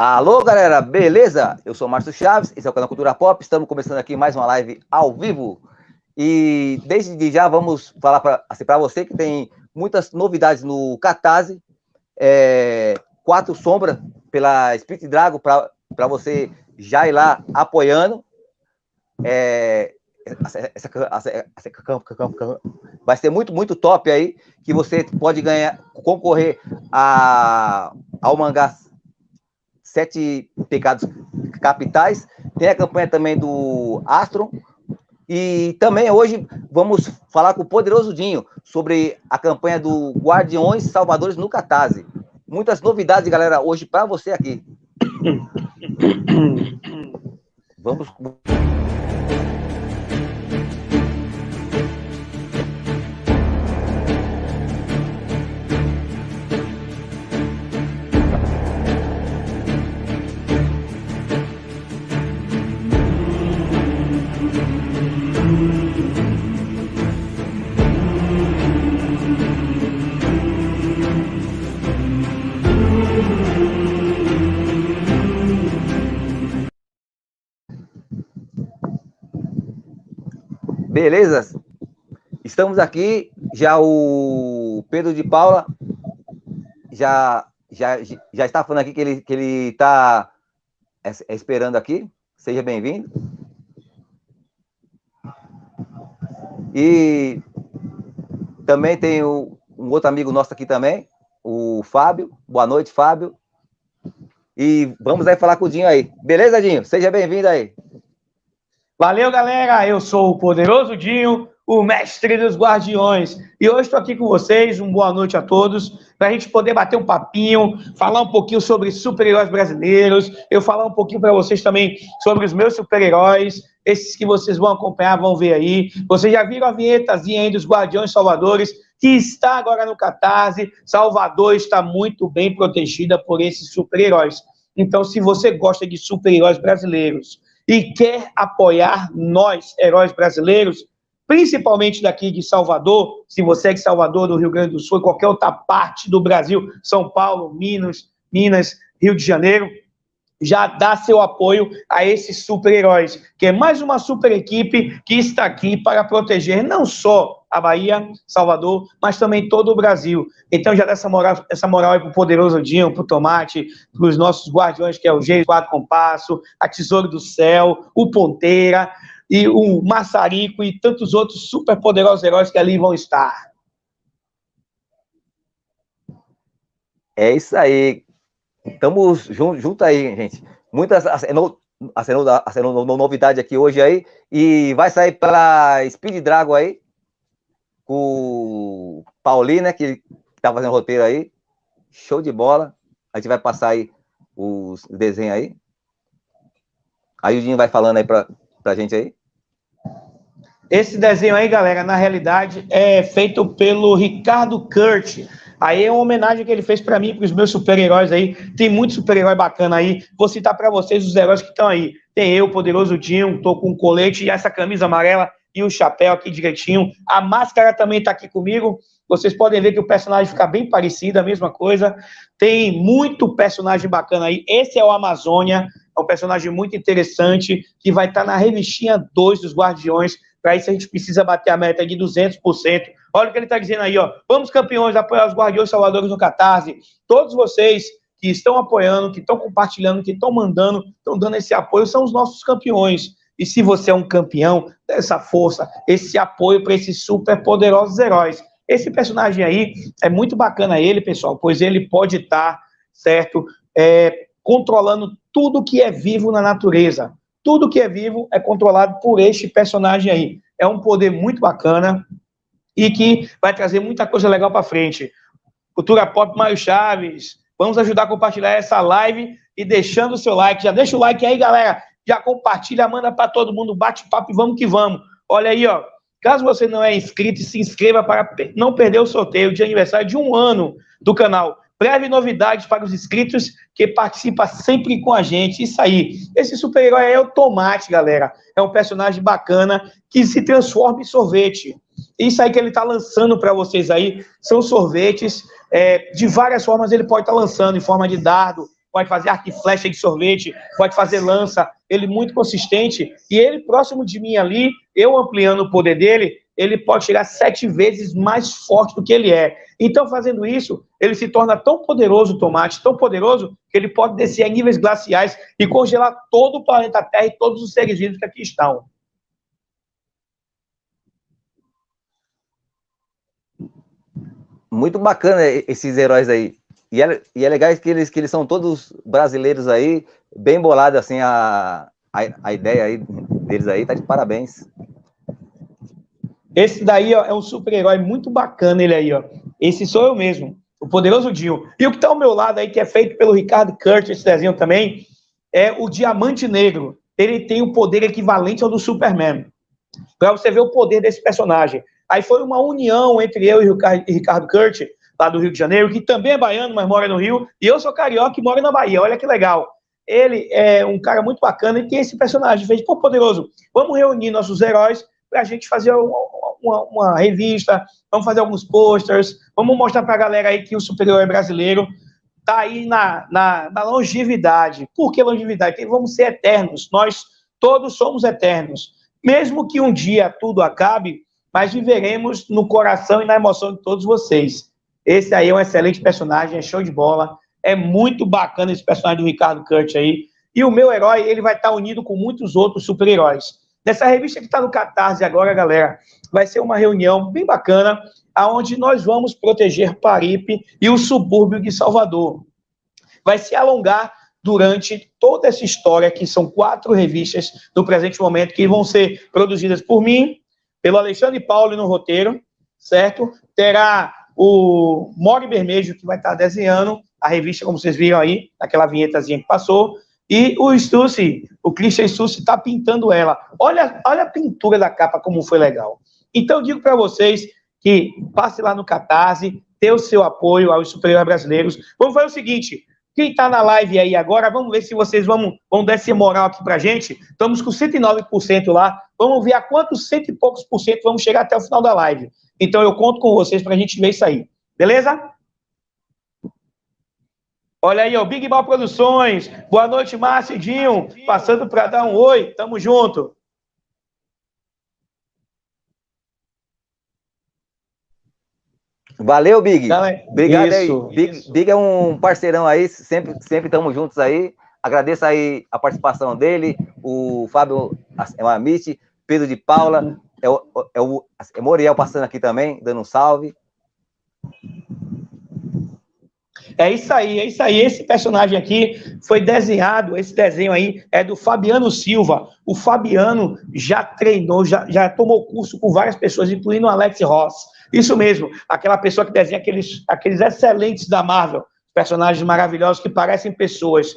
Alô, galera, beleza? Eu sou Márcio Chaves, esse é o canal Cultura Pop. Estamos começando aqui mais uma live ao vivo. E desde já vamos falar para assim, você que tem muitas novidades no Catarse. É, quatro sombras pela Spirit Dragon para você já ir lá apoiando. É, essa, essa, essa, vai ser muito, muito top aí, que você pode ganhar, concorrer a, ao mangá Sete Pecados Capitais. Tem a campanha também do Astro. E também hoje vamos falar com o Poderoso Dinho sobre a campanha do Guardiões Salvadores no Catarse. Muitas novidades, galera, hoje para você aqui. Vamos. Beleza? Estamos aqui, já o Pedro de Paula já, já, já está falando aqui que ele que ele está esperando aqui. Seja bem-vindo. E também tem o, um outro amigo nosso aqui também, o Fábio. Boa noite, Fábio. E vamos aí falar com o Dinho aí. Beleza, Dinho? Seja bem-vindo aí. Valeu, galera! Eu sou o Poderoso Dinho, o mestre dos guardiões. E hoje estou aqui com vocês, uma boa noite a todos, para a gente poder bater um papinho, falar um pouquinho sobre super-heróis brasileiros, eu falar um pouquinho para vocês também sobre os meus super-heróis, esses que vocês vão acompanhar, vão ver aí. Vocês já viram a vinhetazinha aí dos Guardiões Salvadores, que está agora no Catarse. Salvador está muito bem protegida por esses super-heróis. Então, se você gosta de super-heróis brasileiros, e quer apoiar nós, heróis brasileiros, principalmente daqui de Salvador, se você é de Salvador, do Rio Grande do Sul, qualquer outra parte do Brasil, São Paulo, Minas, Minas, Rio de Janeiro, já dá seu apoio a esses super-heróis, que é mais uma super equipe que está aqui para proteger não só a Bahia, Salvador, mas também todo o Brasil. Então já dá essa moral, essa moral aí pro Poderoso Dinho, pro Tomate, pros nossos guardiões, que é o G4 Compasso, a Tesouro do Céu, o Ponteira, e o Massarico e tantos outros super poderosos heróis que ali vão estar. É isso aí, Estamos juntos junto aí, gente. Muitas acenou, novidade aqui hoje aí. E vai sair pela Speed Dragon aí. Com o Paulinho, né? Que tá fazendo roteiro aí. Show de bola. A gente vai passar aí os desenhos aí. Aí o Dinho vai falando aí pra, pra gente aí. Esse desenho aí, galera, na realidade é feito pelo Ricardo Kurt. Aí é uma homenagem que ele fez para mim, para os meus super-heróis aí. Tem muito super-herói bacana aí. Vou citar para vocês os heróis que estão aí. Tem eu, Poderoso Dinho, tô com um colete e essa camisa amarela e o chapéu aqui direitinho. A máscara também tá aqui comigo. Vocês podem ver que o personagem fica bem parecido, a mesma coisa. Tem muito personagem bacana aí. Esse é o Amazônia, é um personagem muito interessante que vai estar tá na revistinha 2 dos Guardiões. Para isso a gente precisa bater a meta de 200%. Olha o que ele está dizendo aí, ó. Vamos, campeões, apoiar os Guardiões Salvadores no Catarse. Todos vocês que estão apoiando, que estão compartilhando, que estão mandando, estão dando esse apoio, são os nossos campeões. E se você é um campeão, dê essa força, esse apoio para esses super poderosos heróis. Esse personagem aí é muito bacana ele, pessoal, pois ele pode estar, tá, certo, é, controlando tudo que é vivo na natureza. Tudo que é vivo é controlado por este personagem aí. É um poder muito bacana, e que vai trazer muita coisa legal para frente. Cultura Pop Mário Chaves, vamos ajudar a compartilhar essa live e deixando o seu like. Já deixa o like aí, galera. Já compartilha, manda para todo mundo, bate papo e vamos que vamos. Olha aí, ó. Caso você não é inscrito, se inscreva para não perder o sorteio de aniversário de um ano do canal. Breve novidades para os inscritos que participam sempre com a gente. Isso aí. Esse super-herói é o Tomate, galera. É um personagem bacana que se transforma em sorvete. Isso aí que ele está lançando para vocês aí são sorvetes. É, de várias formas ele pode estar tá lançando, em forma de dardo, pode fazer arco e flecha de sorvete, pode fazer lança, ele muito consistente, e ele próximo de mim ali, eu ampliando o poder dele, ele pode chegar sete vezes mais forte do que ele é. Então, fazendo isso, ele se torna tão poderoso, o tomate, tão poderoso, que ele pode descer a níveis glaciais e congelar todo o planeta Terra e todos os seres vivos que aqui estão. Muito bacana esses heróis aí. E é, e é legal que eles, que eles são todos brasileiros aí, bem bolados, assim, a, a, a ideia aí deles aí, tá de parabéns. Esse daí ó, é um super-herói muito bacana, ele aí, ó. Esse sou eu mesmo, o poderoso Dio. E o que está ao meu lado aí, que é feito pelo Ricardo Kurt, esse desenho também, é o Diamante Negro. Ele tem o poder equivalente ao do Superman. Para você ver o poder desse personagem. Aí foi uma união entre eu e o Ricardo Kurt, lá do Rio de Janeiro, que também é baiano, mas mora no Rio, e eu sou carioca e moro na Bahia. Olha que legal. Ele é um cara muito bacana e tem esse personagem. Fez, pô, poderoso, vamos reunir nossos heróis para a gente fazer uma, uma, revista, vamos fazer alguns posters, vamos mostrar para a galera aí que o superior é brasileiro está aí na, na, na, longevidade. Por que longevidade? Porque vamos ser eternos, nós todos somos eternos. Mesmo que um dia tudo acabe, mas viveremos no coração e na emoção de todos vocês. Esse aí é um excelente personagem, é show de bola, é muito bacana esse personagem do Ricardo Kurt aí. E o meu herói, ele vai estar unido com muitos outros super-heróis. Nessa revista que está no Catarse agora, galera, vai ser uma reunião bem bacana, aonde nós vamos proteger Paripe e o subúrbio de Salvador. Vai se alongar durante toda essa história, que são quatro revistas no presente momento, que vão ser produzidas por mim, pelo Alexandre Paulo no roteiro, certo? Terá o Mori Bermejo, que vai estar desenhando a revista, como vocês viram aí, naquela vinhetazinha que passou, e o Stussy, o Christian Stussy, está pintando ela. Olha, olha a pintura da capa, como foi legal. Então, digo para vocês que passe lá no Catarse, dê o seu apoio aos superiores brasileiros. Vamos fazer o seguinte: quem está na live aí agora, vamos ver se vocês vão, vão dar esse moral aqui para gente. Estamos com 109% lá. Vamos ver a quantos cento e poucos por cento vamos chegar até o final da live. Então, eu conto com vocês para a gente ver isso aí. Beleza? Olha aí, ó, Big Ball Produções. Boa noite, Márcio e Dinho. Passando para dar um oi. Tamo junto. Valeu, Big. Obrigado isso, aí. Big, Big, é um parceirão aí, sempre sempre estamos juntos aí. Agradeço aí a participação dele, o Fábio Amite, Pedro de Paula, é o, é o é Moriel passando aqui também, dando um salve. É isso aí, é isso aí. Esse personagem aqui foi desenhado, esse desenho aí é do Fabiano Silva. O Fabiano já treinou, já, já tomou curso com várias pessoas, incluindo o Alex Ross. Isso mesmo, aquela pessoa que desenha aqueles, aqueles excelentes da Marvel, personagens maravilhosos que parecem pessoas.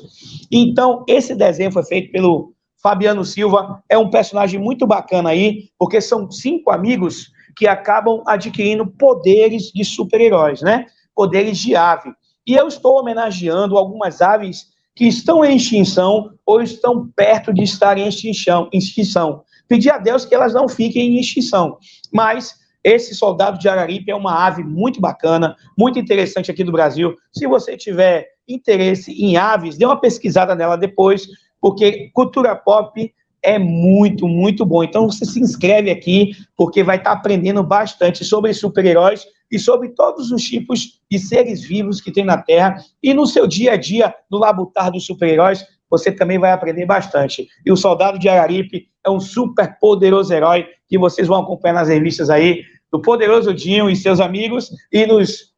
Então, esse desenho foi feito pelo Fabiano Silva, é um personagem muito bacana aí, porque são cinco amigos que acabam adquirindo poderes de super-heróis, né? Poderes de ave. E eu estou homenageando algumas aves que estão em extinção ou estão perto de estar em extinção. extinção. Pedir a Deus que elas não fiquem em extinção. Mas esse soldado de Araripe é uma ave muito bacana, muito interessante aqui do Brasil. Se você tiver interesse em aves, dê uma pesquisada nela depois, porque cultura pop é muito, muito bom. Então você se inscreve aqui, porque vai estar aprendendo bastante sobre super-heróis e sobre todos os tipos de seres vivos que tem na Terra. E no seu dia a dia, no labutar dos super-heróis, você também vai aprender bastante. E o Soldado de Araripe é um super poderoso herói que vocês vão acompanhar nas revistas aí, do Poderoso Dinho e seus amigos, e nos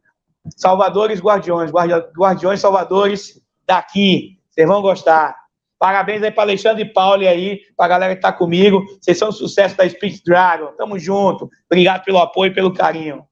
Salvadores Guardiões, Guardiões Salvadores daqui. Vocês vão gostar. Parabéns aí para Alexandre e Paulo aí, para a galera que está comigo. Vocês são um sucesso da Speed Dragon. Tamo junto. Obrigado pelo apoio e pelo carinho.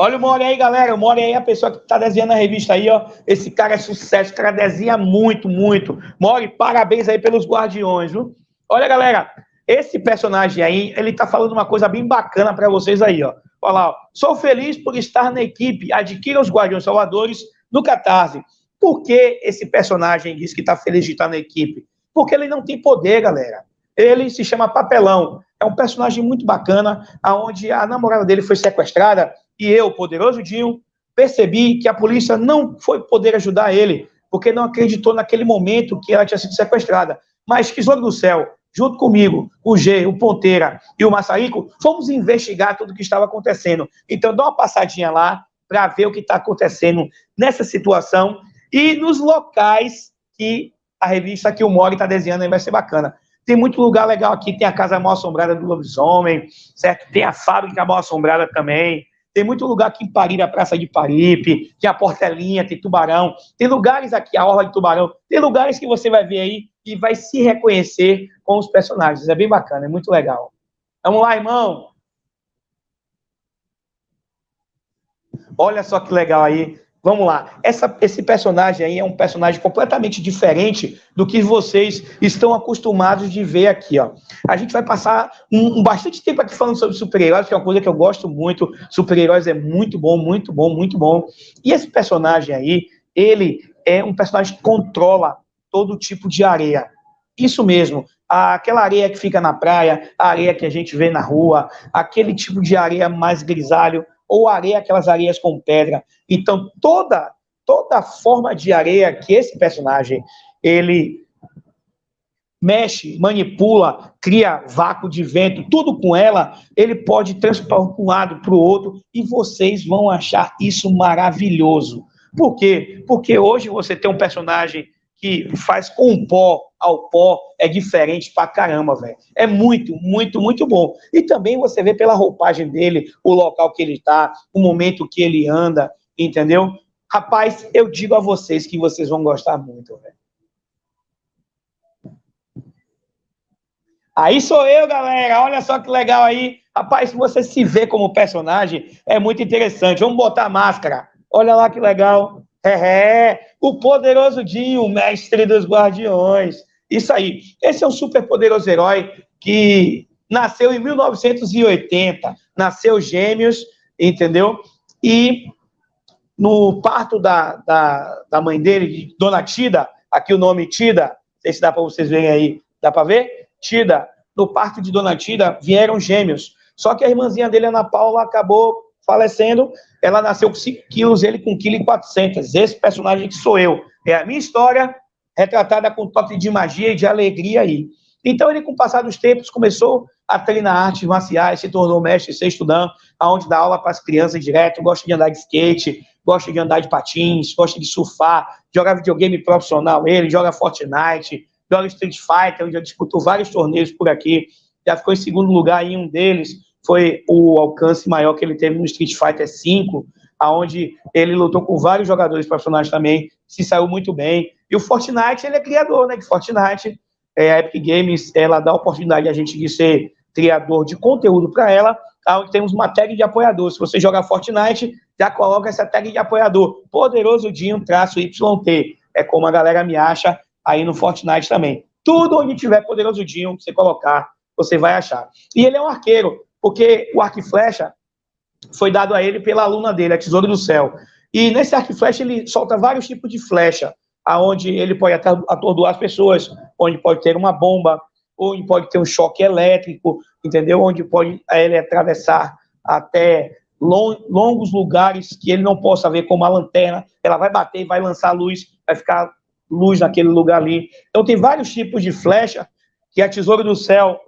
Olha o More aí, galera. O More aí é a pessoa que está desenhando a revista aí, ó. Esse cara é sucesso, o cara desenha muito, muito. More, parabéns aí pelos guardiões, viu? Olha, galera, esse personagem aí, ele tá falando uma coisa bem bacana para vocês aí, ó. Olha lá, ó. Sou feliz por estar na equipe. Adquira os Guardiões Salvadores no Catarse. Por que esse personagem diz que está feliz de estar na equipe? Porque ele não tem poder, galera. Ele se chama Papelão. É um personagem muito bacana, aonde a namorada dele foi sequestrada e eu, poderoso Dinho, percebi que a polícia não foi poder ajudar ele, porque não acreditou naquele momento que ela tinha sido sequestrada. Mas, Tesouro do Céu, junto comigo, o G, o Ponteira e o Massarico, fomos investigar tudo o que estava acontecendo. Então, dá uma passadinha lá para ver o que está acontecendo nessa situação e nos locais que a revista que o Mori está desenhando aí vai ser bacana. Tem muito lugar legal aqui, tem a Casa Mal Assombrada do Lobisomem, certo? Tem a Fábrica Mal Assombrada também. Tem muito lugar aqui em Paripe, a Praça de Paripe, tem a Portelinha, tem Tubarão. Tem lugares aqui, a Orla de Tubarão. Tem lugares que você vai ver aí e vai se reconhecer com os personagens. É bem bacana, é muito legal. Vamos lá, irmão. Olha só que legal aí. Vamos lá. Essa, esse personagem aí é um personagem completamente diferente do que vocês estão acostumados de ver aqui, ó. A gente vai passar um, um bastante tempo aqui falando sobre super-heróis, que é uma coisa que eu gosto muito. Super-heróis é muito bom, muito bom, muito bom. E esse personagem aí, ele é um personagem que controla todo tipo de areia. Isso mesmo, aquela areia que fica na praia, a areia que a gente vê na rua, aquele tipo de areia mais grisalho, ou areia, aquelas areias com pedra. Então, toda toda forma de areia que esse personagem ele mexe, manipula, cria vácuo de vento, tudo com ela, ele pode transportar para um lado para o outro e vocês vão achar isso maravilhoso. Por quê? Porque hoje você tem um personagem que faz com pó ao pó é diferente pra caramba, velho. É muito, muito, muito bom. E também você vê pela roupagem dele, o local que ele tá, o momento que ele anda, entendeu? Rapaz, eu digo a vocês que vocês vão gostar muito, velho. Aí sou eu, galera. Olha só que legal aí. Rapaz, se você se vê como personagem, é muito interessante. Vamos botar máscara. Olha lá que legal. É, é, o poderoso Dinho, mestre dos guardiões. Isso aí. Esse é um super poderoso herói que nasceu em 1980. Nasceu gêmeos, entendeu? E no parto da, da, da mãe dele, Dona Tida, aqui o nome Tida, não sei se dá para vocês verem aí, dá para ver? Tida, no parto de Dona Tida, vieram gêmeos. Só que a irmãzinha dele, Ana Paula, acabou falecendo, ela nasceu com 5 quilos, ele com 1,4 kg. Esse personagem que sou eu. É a minha história, retratada com toque de magia e de alegria aí. Então, ele, com o passar dos tempos, começou a treinar artes marciais, se tornou mestre sexto dan, aonde dá aula para as crianças direto, gosta de andar de skate, gosta de andar de patins, gosta de surfar, joga videogame profissional, ele joga Fortnite, joga Street Fighter, onde já disputou vários torneios por aqui, já ficou em segundo lugar em um deles, foi o alcance maior que ele teve no Street Fighter V, aonde ele lutou com vários jogadores profissionais também, se saiu muito bem. E o Fortnite, ele é criador, né? Que Fortnite, é, a Epic Games, ela dá a oportunidade a gente de ser criador de conteúdo para ela, onde temos uma tag de apoiador. Se você jogar Fortnite, já coloca essa tag de apoiador. Poderoso Dinho traço YT. É como a galera me acha aí no Fortnite também. Tudo onde tiver Poderoso Dinho, você colocar, você vai achar. E ele é um arqueiro porque o arco e flecha foi dado a ele pela aluna dele, a Tesouro do Céu. E nesse arco e flecha ele solta vários tipos de flecha, aonde ele pode atordoar as pessoas, onde pode ter uma bomba, ou pode ter um choque elétrico, entendeu? Onde pode ele atravessar até longos lugares que ele não possa ver como a lanterna, ela vai bater vai lançar luz, vai ficar luz naquele lugar ali. Então tem vários tipos de flecha que a Tesouro do Céu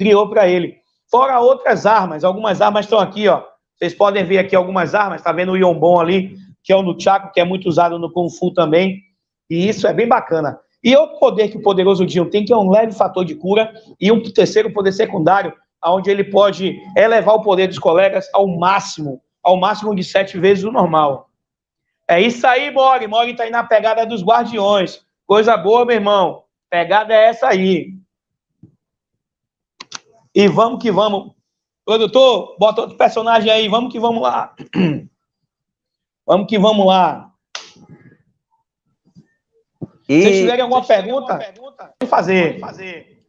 criou para ele. Fora outras armas, algumas armas estão aqui, ó. Vocês podem ver aqui algumas armas, tá vendo o Yombon ali, que é o Nunchaku, que é muito usado no Kung Fu também. E isso é bem bacana. E outro poder que o poderoso Dio tem, que é um leve fator de cura, e um terceiro poder secundário, onde ele pode elevar o poder dos colegas ao máximo, ao máximo de sete vezes o normal. É isso aí, Mori. Mori tá aí na pegada dos guardiões. Coisa boa, meu irmão. Pegada é essa aí. E vamos que vamos. Produtor, bota outro personagem aí, vamos que vamos lá. Vamos que vamos lá. E... Se vocês tiverem alguma pergunta, pergunta, pode fazer. Pode fazer.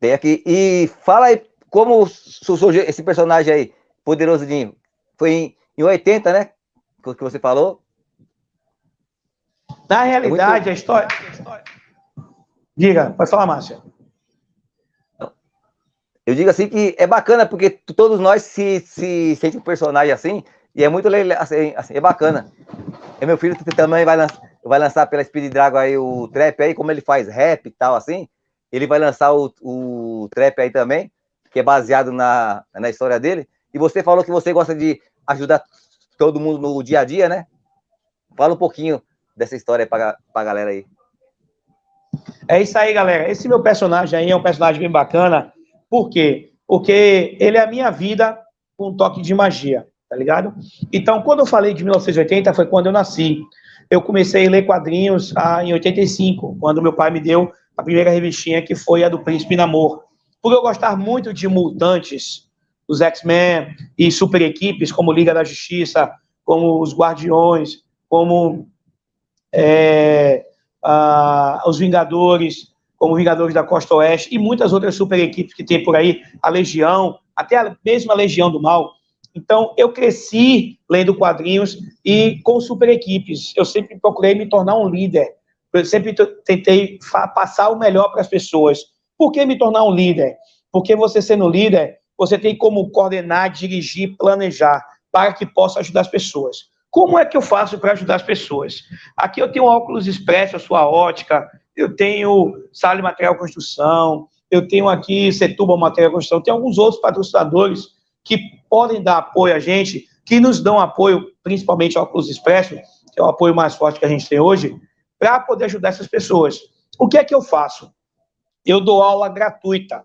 Tem aqui. E fala aí como surgiu esse personagem aí, Poderoso Dinho. Foi em, em 80, né? Que você falou. Na realidade, é muito... a história. A história Diga, pode falar, Márcia. Eu digo assim que é bacana, porque todos nós se, se sente um personagem assim, e é muito assim, assim, é bacana. E meu filho também vai lançar, vai lançar pela Speed Dragon aí o trap aí, como ele faz rap e tal, assim, ele vai lançar o, o trap aí também, que é baseado na, na história dele. E você falou que você gosta de ajudar todo mundo no dia a dia, né? Fala um pouquinho dessa história para a galera aí. É isso aí, galera. Esse meu personagem aí é um personagem bem bacana. Por quê? Porque ele é a minha vida com um toque de magia, tá ligado? Então, quando eu falei de 1980, foi quando eu nasci. Eu comecei a ler quadrinhos ah, em 85, quando meu pai me deu a primeira revistinha, que foi a do Príncipe Namor. Por eu gostar muito de mutantes, os X-Men e super equipes, como Liga da Justiça, como os Guardiões, como é, ah, os Vingadores, como Vingadores da Costa Oeste e muitas outras super equipes que tem por aí, a Legião, até a mesma Legião do Mal. Então, eu cresci lendo quadrinhos e com super equipes. Eu sempre procurei me tornar um líder. Eu sempre tentei passar o melhor para as pessoas. Por que me tornar um líder? Porque você sendo líder, você tem como coordenar, dirigir, planejar para que possa ajudar as pessoas. Como é que eu faço para ajudar as pessoas? Aqui eu tenho óculos expresso, a sua ótica, eu tenho Sala de Material Construção, eu tenho aqui Setúbal Material Construção, tem alguns outros patrocinadores que podem dar apoio a gente, que nos dão apoio, principalmente Cruz Expresso, que é o apoio mais forte que a gente tem hoje, para poder ajudar essas pessoas. O que é que eu faço? Eu dou aula gratuita.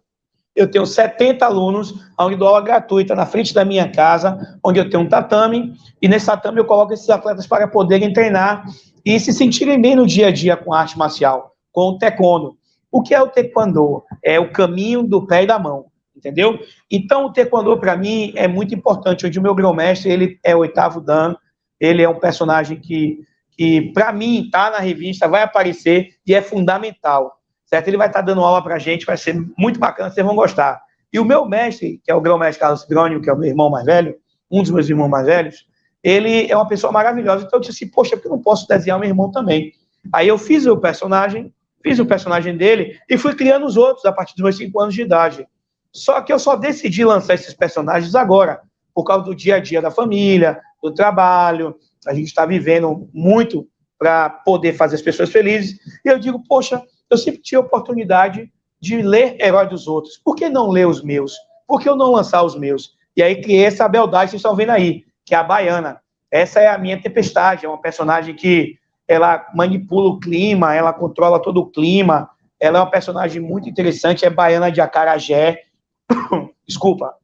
Eu tenho 70 alunos, onde dou aula gratuita na frente da minha casa, onde eu tenho um tatame, e nesse tatame eu coloco esses atletas para poderem treinar e se sentirem bem no dia a dia com a arte marcial com o taekwondo. O que é o taekwondo? É o caminho do pé e da mão, entendeu? Então, o taekwondo, para mim, é muito importante. Onde o meu grão-mestre, ele é o oitavo dan, ele é um personagem que, que para mim, está na revista, vai aparecer e é fundamental, certo? Ele vai estar tá dando aula para a gente, vai ser muito bacana, vocês vão gostar. E o meu mestre, que é o grão-mestre Carlos Grônio, que é o meu irmão mais velho, um dos meus irmãos mais velhos, ele é uma pessoa maravilhosa. Então eu disse assim, poxa, porque eu não posso desenhar meu irmão também? Aí eu fiz o personagem, fiz o personagem dele e fui criando os outros a partir dos meus cinco anos de idade. Só que eu só decidi lançar esses personagens agora, por causa do dia a dia da família, do trabalho. A gente está vivendo muito para poder fazer as pessoas felizes. E eu digo, poxa, eu sempre tive a oportunidade de ler Herói dos Outros. Por que não ler os meus? Por que eu não lançar os meus? E aí criei essa beldade que vocês estão vendo aí, que é a Baiana. Essa é a minha tempestade, é uma personagem que ela manipula o clima, ela controla todo o clima, ela é uma personagem muito interessante, é baiana de acarajé. Desculpa.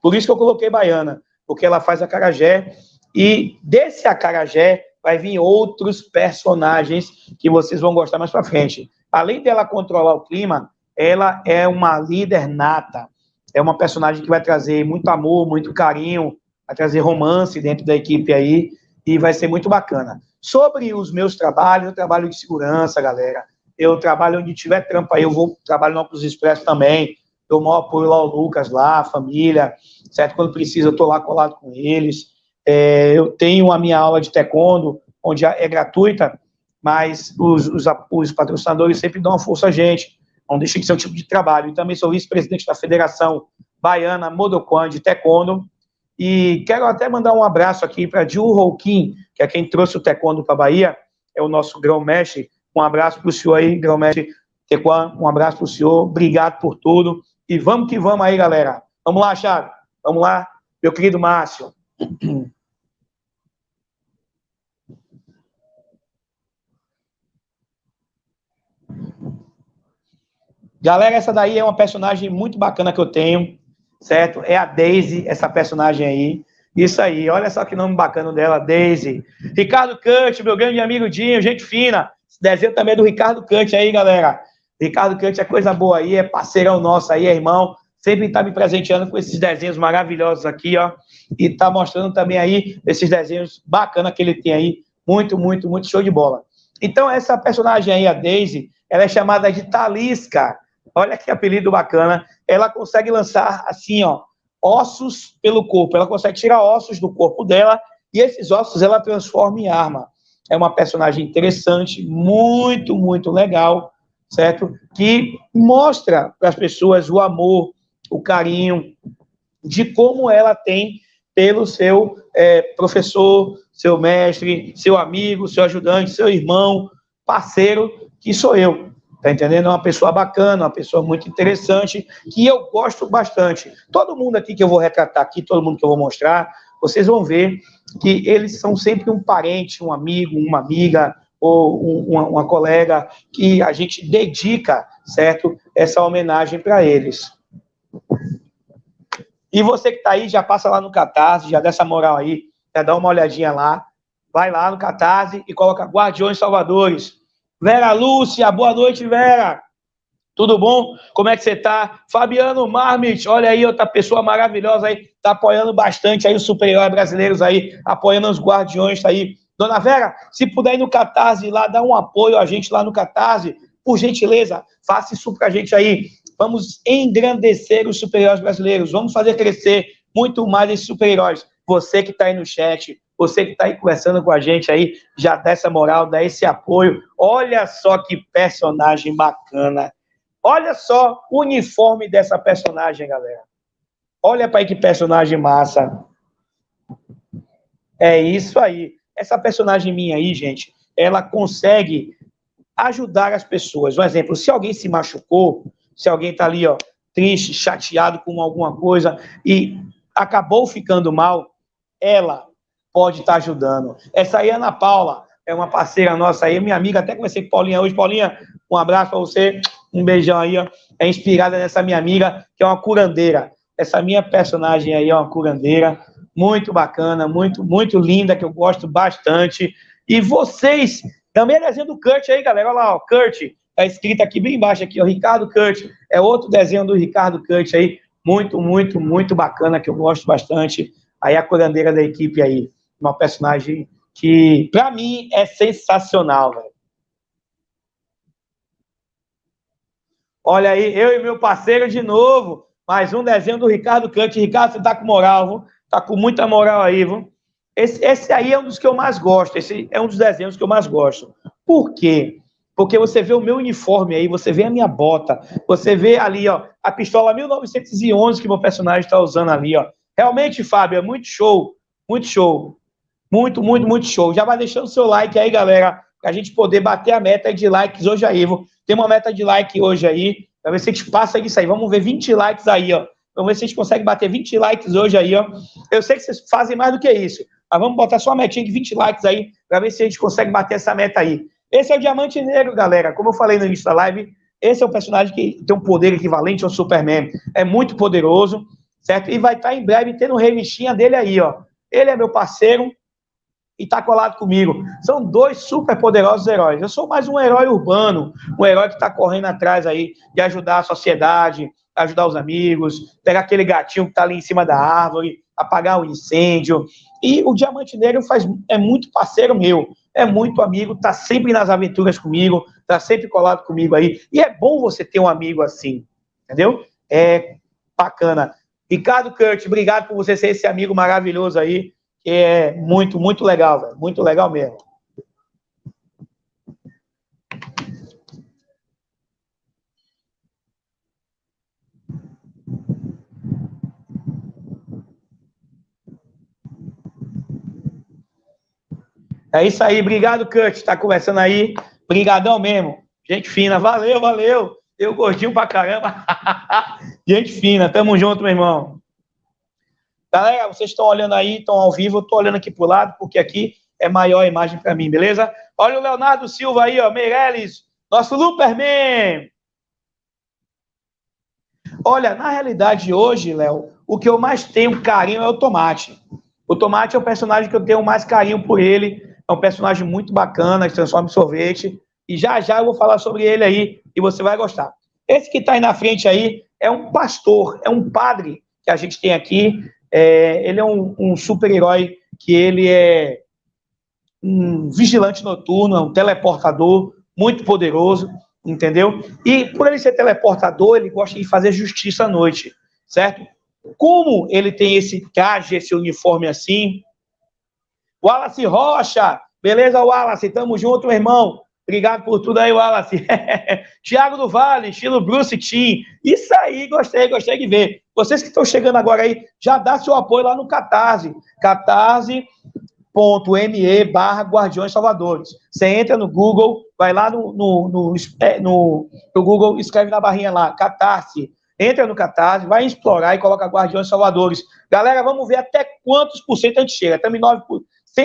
Por isso que eu coloquei baiana, porque ela faz acarajé e desse acarajé vai vir outros personagens que vocês vão gostar mais para frente. Além dela controlar o clima, ela é uma líder nata. É uma personagem que vai trazer muito amor, muito carinho, vai trazer romance dentro da equipe aí e vai ser muito bacana. Sobre os meus trabalhos, eu trabalho de segurança, galera. Eu trabalho onde tiver trampa aí, eu vou trabalho no Opus Expresso também. Dou maior apoio lá ao Lucas, lá, a família, certo? Quando precisa, eu tô lá colado com eles. É, eu tenho a minha aula de taekwondo, onde é gratuita, mas os, os, os patrocinadores sempre dão uma força a gente. Não deixa de ser um tipo de trabalho. E também sou vice-presidente da Federação Baiana Modoquan de Taekwondo, e quero até mandar um abraço aqui para Gil Rouquim, que é quem trouxe o taekwondo para a Bahia, é o nosso grão-mestre. Um abraço para o senhor aí, grão-mestre Tequan, um abraço para o senhor, obrigado por tudo. E vamos que vamos aí, galera. Vamos lá, Chave. Vamos lá, meu querido Márcio. Galera, essa daí é uma personagem muito bacana que eu tenho certo? É a Daisy, essa personagem aí. Isso aí, olha só que nome bacana dela, Daisy. Ricardo Cante, meu grande amigo Dinho, gente fina. Esse desenho também é do Ricardo Cante aí, galera. Ricardo Cante é coisa boa aí, é parceirão nosso aí, é irmão. Sempre está me presenteando com esses desenhos maravilhosos aqui, ó. E está mostrando também aí esses desenhos bacanas que ele tem aí. Muito, muito, muito show de bola. Então, essa personagem aí, a Daisy, ela é chamada de Talisca. Olha que apelido bacana. Ela consegue lançar assim, ó, ossos pelo corpo. Ela consegue tirar ossos do corpo dela e esses ossos ela transforma em arma. É uma personagem interessante, muito, muito legal, certo? Que mostra para as pessoas o amor, o carinho, de como ela tem pelo seu é, professor, seu mestre, seu amigo, seu ajudante, seu irmão, parceiro, que sou eu. Tá entendendo? É uma pessoa bacana, uma pessoa muito interessante, que eu gosto bastante. Todo mundo aqui que eu vou retratar aqui, todo mundo que eu vou mostrar, vocês vão ver que eles são sempre um parente, um amigo, uma amiga ou um, uma, uma colega que a gente dedica, certo? Essa homenagem para eles. E você que está aí, já passa lá no Catarse, já dessa moral aí, já dá uma olhadinha lá. Vai lá no Catarse e coloca Guardiões Salvadores. Vera Lúcia, boa noite, Vera. Tudo bom? Como é que você tá? Fabiano Marmit, olha aí, outra pessoa maravilhosa aí, tá apoiando bastante aí os super-heróis brasileiros aí, apoiando os guardiões aí. Dona Vera, se puder ir no Catarse lá, dar um apoio a gente lá no Catarse, por gentileza, faça isso pra gente aí. Vamos engrandecer os super-heróis brasileiros, vamos fazer crescer muito mais esses super-heróis. Você que tá aí no chat, você que está aí conversando com a gente aí, já dá essa moral, dá esse apoio. Olha só que personagem bacana. Olha só o uniforme dessa personagem, galera. Olha para aí que personagem massa. É isso aí. Essa personagem minha aí, gente, ela consegue ajudar as pessoas. Um exemplo, se alguém se machucou, se alguém está ali, ó, triste, chateado com alguma coisa e acabou ficando mal, ela pode estar ajudando. Essa aí é Ana Paula, é uma parceira nossa aí, minha amiga, até comecei com Paulinha hoje. Paulinha, um abraço para você, um beijão aí, ó. É inspirada nessa minha amiga, que é uma curandeira. Essa minha personagem aí é uma curandeira, muito bacana, muito, muito linda, que eu gosto bastante. E vocês, também é desenho do Kurt aí, galera, olha lá, ó, Kurt, tá escrito aqui bem embaixo aqui, ó, Ricardo Kurt, é outro desenho do Ricardo Kurt aí, muito, muito, muito bacana, que eu gosto bastante. Aí a curandeira da equipe aí uma personagem que, para mim, é sensacional, velho. Olha aí, eu e meu parceiro de novo. Mais um desenho do Ricardo Cante. Ricardo, você tá com moral, viu? Tá com muita moral aí, viu? Esse, esse aí é um dos que eu mais gosto. Esse é um dos desenhos que eu mais gosto. Por quê? Porque você vê o meu uniforme aí, você vê a minha bota, você vê ali, ó, a pistola 1911 que meu personagem está usando ali, ó. Realmente, Fábio, é muito show, muito show. Muito, muito, muito show. Já vai deixando seu like aí, galera, para a gente poder bater a meta de likes hoje aí. Tem uma meta de like hoje aí, para ver se a gente passa disso aí. Vamos ver 20 likes aí, ó. Vamos ver se a gente consegue bater 20 likes hoje aí, ó. Eu sei que vocês fazem mais do que isso, mas vamos botar só uma metinha de 20 likes aí, para ver se a gente consegue bater essa meta aí. Esse é o Diamante Negro, galera. Como eu falei no início da live, esse é um personagem que tem um poder equivalente ao Superman. É muito poderoso, certo? E vai estar em breve tendo revistinha dele aí, ó. Ele é meu parceiro, e está colado comigo. São dois super poderosos heróis. Eu sou mais um herói urbano, um herói que está correndo atrás aí de ajudar a sociedade, ajudar os amigos, pegar aquele gatinho que está ali em cima da árvore, apagar o incêndio. E o Diamante Negro faz, é muito parceiro meu, é muito amigo, está sempre nas aventuras comigo, está sempre colado comigo aí. E é bom você ter um amigo assim, entendeu? É bacana. Ricardo Kurt, obrigado por você ser esse amigo maravilhoso aí é muito, muito legal, velho. Muito legal mesmo. É isso aí, obrigado, Kurt, tá conversando aí. Brigadão mesmo. Gente fina, valeu, valeu. Eu gordinho pra caramba. Gente fina, tamo junto, meu irmão. Galera, vocês estão olhando aí, estão ao vivo, eu estou olhando aqui para o lado, porque aqui é maior a imagem para mim, beleza? Olha o Leonardo Silva aí, ó, Meirelles, nosso Luperman. Olha, na realidade, hoje, Léo, o que eu mais tenho carinho é o Tomate. O Tomate é o personagem que eu tenho mais carinho por ele. É um personagem muito bacana, que transforma em sorvete. E já já eu vou falar sobre ele aí e você vai gostar. Esse que está aí na frente aí é um pastor, é um padre que a gente tem aqui. É, ele é um, um super-herói que ele é um vigilante noturno, é um teleportador muito poderoso, entendeu? E por ele ser teleportador, ele gosta de fazer justiça à noite, certo? Como ele tem esse traje, esse uniforme assim? Wallace Rocha, beleza, Wallace? Tamo junto, meu irmão. Obrigado por tudo aí, Wallace. Tiago do Vale, estilo Bruce Team. Isso aí, gostei, gostei de ver. Vocês que estão chegando agora aí, já dá seu apoio lá no Catarse. Catarse.me barra Guardiões Salvadores. Você entra no Google, vai lá no, no, no, é, no, no Google, escreve na barrinha lá, Catarse. Entra no Catarse, vai explorar e coloca Guardiões Salvadores. Galera, vamos ver até quantos por cento a gente chega. Estamos em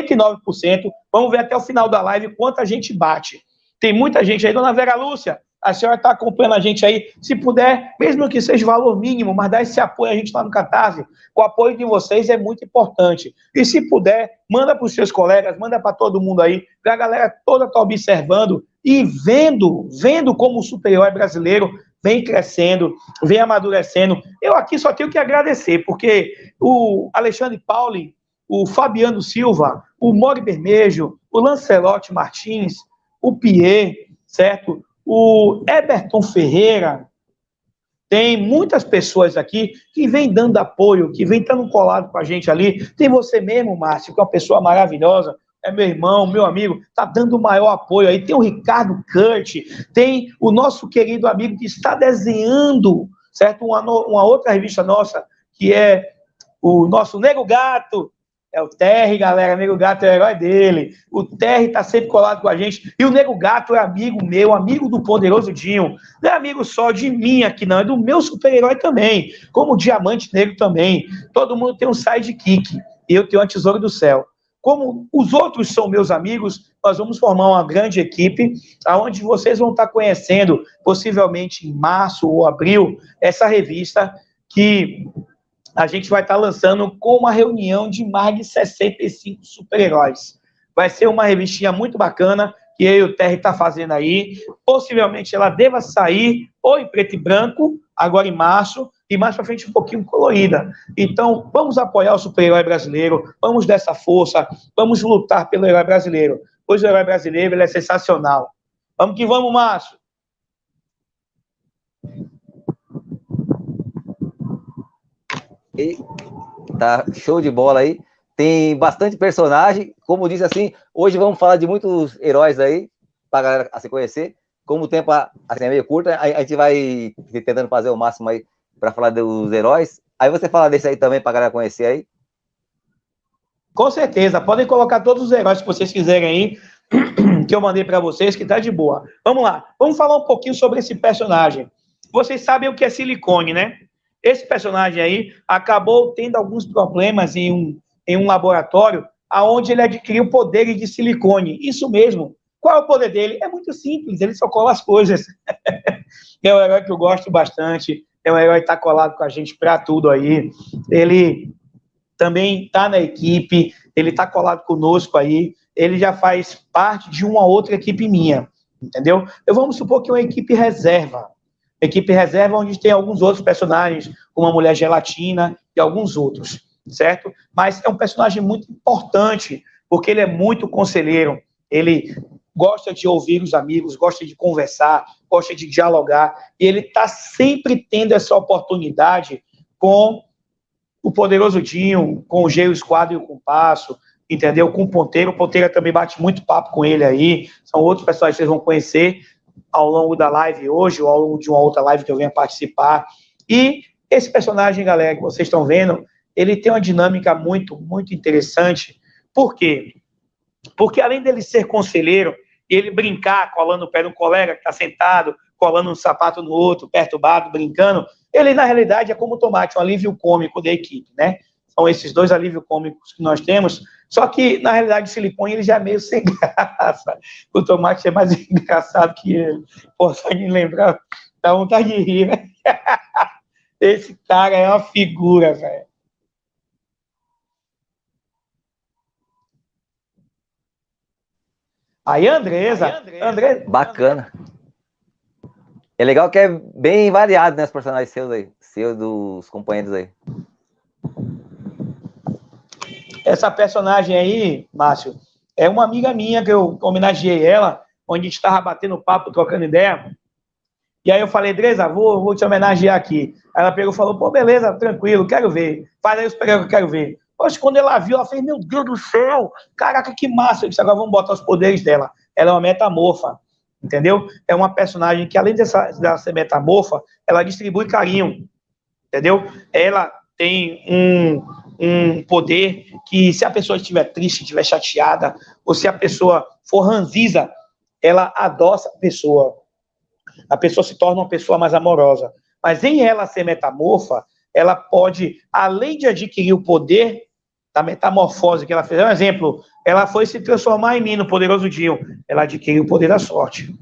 109%. Vamos ver até o final da live quanto a gente bate. Tem muita gente aí, dona Vera Lúcia, a senhora está acompanhando a gente aí. Se puder, mesmo que seja valor mínimo, mas dá esse apoio a gente lá no Catarse. O apoio de vocês é muito importante. E se puder, manda para os seus colegas, manda para todo mundo aí, para a galera toda estar tá observando e vendo, vendo como o super-herói brasileiro vem crescendo, vem amadurecendo. Eu aqui só tenho que agradecer, porque o Alexandre Pauli, o Fabiano Silva, o Mori Bermejo, o Lancelote Martins, o Pierre, certo? O Eberton Ferreira, tem muitas pessoas aqui que vêm dando apoio, que vêm estando colado com a gente ali. Tem você mesmo, Márcio, que é uma pessoa maravilhosa, é meu irmão, meu amigo, tá dando o maior apoio aí. Tem o Ricardo Kurt, tem o nosso querido amigo que está desenhando, certo? Uma, uma outra revista nossa, que é o nosso Nego Gato, é o Terry, galera. Nego Gato é o herói dele. O Terry tá sempre colado com a gente. E o Nego Gato é amigo meu, amigo do poderoso Dinho. Não é amigo só de mim aqui, não. É do meu super-herói também. Como o Diamante Negro também. Todo mundo tem um sidekick. Eu tenho a Tesouro do Céu. Como os outros são meus amigos, nós vamos formar uma grande equipe, aonde vocês vão estar conhecendo, possivelmente em março ou abril, essa revista que a gente vai estar lançando com uma reunião de mais de 65 super-heróis. Vai ser uma revistinha muito bacana que eu e o Terry está fazendo aí. Possivelmente ela deva sair ou em preto e branco, agora em março, e mais para frente um pouquinho colorida. Então, vamos apoiar o super-herói brasileiro, vamos dessa força, vamos lutar pelo herói brasileiro. Pois o herói brasileiro ele é sensacional. Vamos que vamos, Márcio. E tá show de bola aí. Tem bastante personagem. Como disse assim, hoje vamos falar de muitos heróis aí, para a galera se conhecer. Como o tempo assim, é meio curto, a, a gente vai tentando fazer o máximo aí para falar dos heróis. Aí você fala desse aí também para a galera conhecer aí. Com certeza, podem colocar todos os heróis que vocês quiserem aí, que eu mandei para vocês, que tá de boa. Vamos lá, vamos falar um pouquinho sobre esse personagem. Vocês sabem o que é silicone, né? Esse personagem aí acabou tendo alguns problemas em um, em um laboratório aonde ele adquiriu poderes de silicone. Isso mesmo. Qual é o poder dele? É muito simples, ele só cola as coisas. é um herói que eu gosto bastante, é um herói que está colado com a gente para tudo aí. Ele também está na equipe, ele está colado conosco aí, ele já faz parte de uma outra equipe minha, entendeu? Eu vamos supor que é uma equipe reserva equipe reserva, onde tem alguns outros personagens, como a Mulher Gelatina e alguns outros, certo? Mas é um personagem muito importante, porque ele é muito conselheiro, ele gosta de ouvir os amigos, gosta de conversar, gosta de dialogar, e ele está sempre tendo essa oportunidade com o poderoso Dinho, com o Geo Esquadro e o Compasso, entendeu? Com o Ponteiro, o Ponteiro também bate muito papo com ele aí, são outros personagens que vocês vão conhecer, ao longo da live hoje, ou ao longo de uma outra live que eu venha participar. E esse personagem, galera, que vocês estão vendo, ele tem uma dinâmica muito, muito interessante. Por quê? Porque além dele ser conselheiro, ele brincar, colando o pé no colega que está sentado, colando um sapato no outro, perturbado, brincando, ele na realidade é como o Tomate, um alívio cômico da equipe, né? São esses dois alívios cômicos que nós temos, só que, na realidade, o silicone ele já é meio sem graça. O tomate é mais engraçado que ele. Pô, só de lembrar, dá vontade de rir, né? Esse cara é uma figura, velho. Aí, Andresa. Aí, Andresa. Andresa. Bacana. É legal que é bem variado, né, os personagens seus aí. Seus dos companheiros aí. Essa personagem aí, Márcio, é uma amiga minha que eu homenageei ela, onde a gente estava batendo papo, trocando ideia. E aí eu falei, Dresa, vou, vou te homenagear aqui. Ela pegou e falou, pô, beleza, tranquilo, quero ver. Faz aí os pregos que eu quero ver. Poxa, quando ela viu, ela fez, meu Deus do céu, caraca, que massa. Eu disse, agora vamos botar os poderes dela. Ela é uma metamorfa. entendeu? É uma personagem que, além dessa, dessa ser metamorfa, ela distribui carinho, entendeu? Ela tem um, um poder que, se a pessoa estiver triste, estiver chateada, ou se a pessoa for ranziza, ela adoça a pessoa. A pessoa se torna uma pessoa mais amorosa. Mas em ela ser metamorfa, ela pode, além de adquirir o poder da metamorfose que ela fez, um exemplo, ela foi se transformar em mim, no poderoso Dio, ela adquiriu o poder da sorte.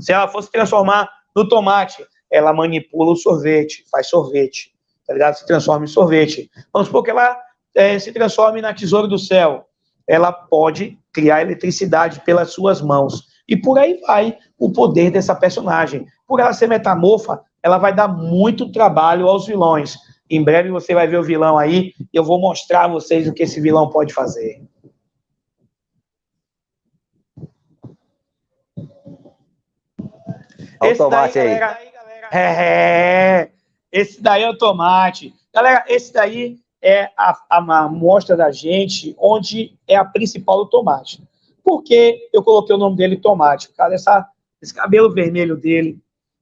Se ela fosse transformar no tomate, ela manipula o sorvete, faz sorvete, tá ligado? Se transforma em sorvete. Vamos supor que ela é, se transforme na tesoura do céu. Ela pode criar eletricidade pelas suas mãos. E por aí vai o poder dessa personagem. Por ela ser metamorfa, ela vai dar muito trabalho aos vilões. Em breve você vai ver o vilão aí e eu vou mostrar a vocês o que esse vilão pode fazer. Esse tomate daí, aí. Galera, é, esse daí é o tomate. Galera, esse daí é a, amostra da gente, onde é a principal do tomate. Por que eu coloquei o nome dele tomate? Por causa dessa, desse cabelo vermelho dele.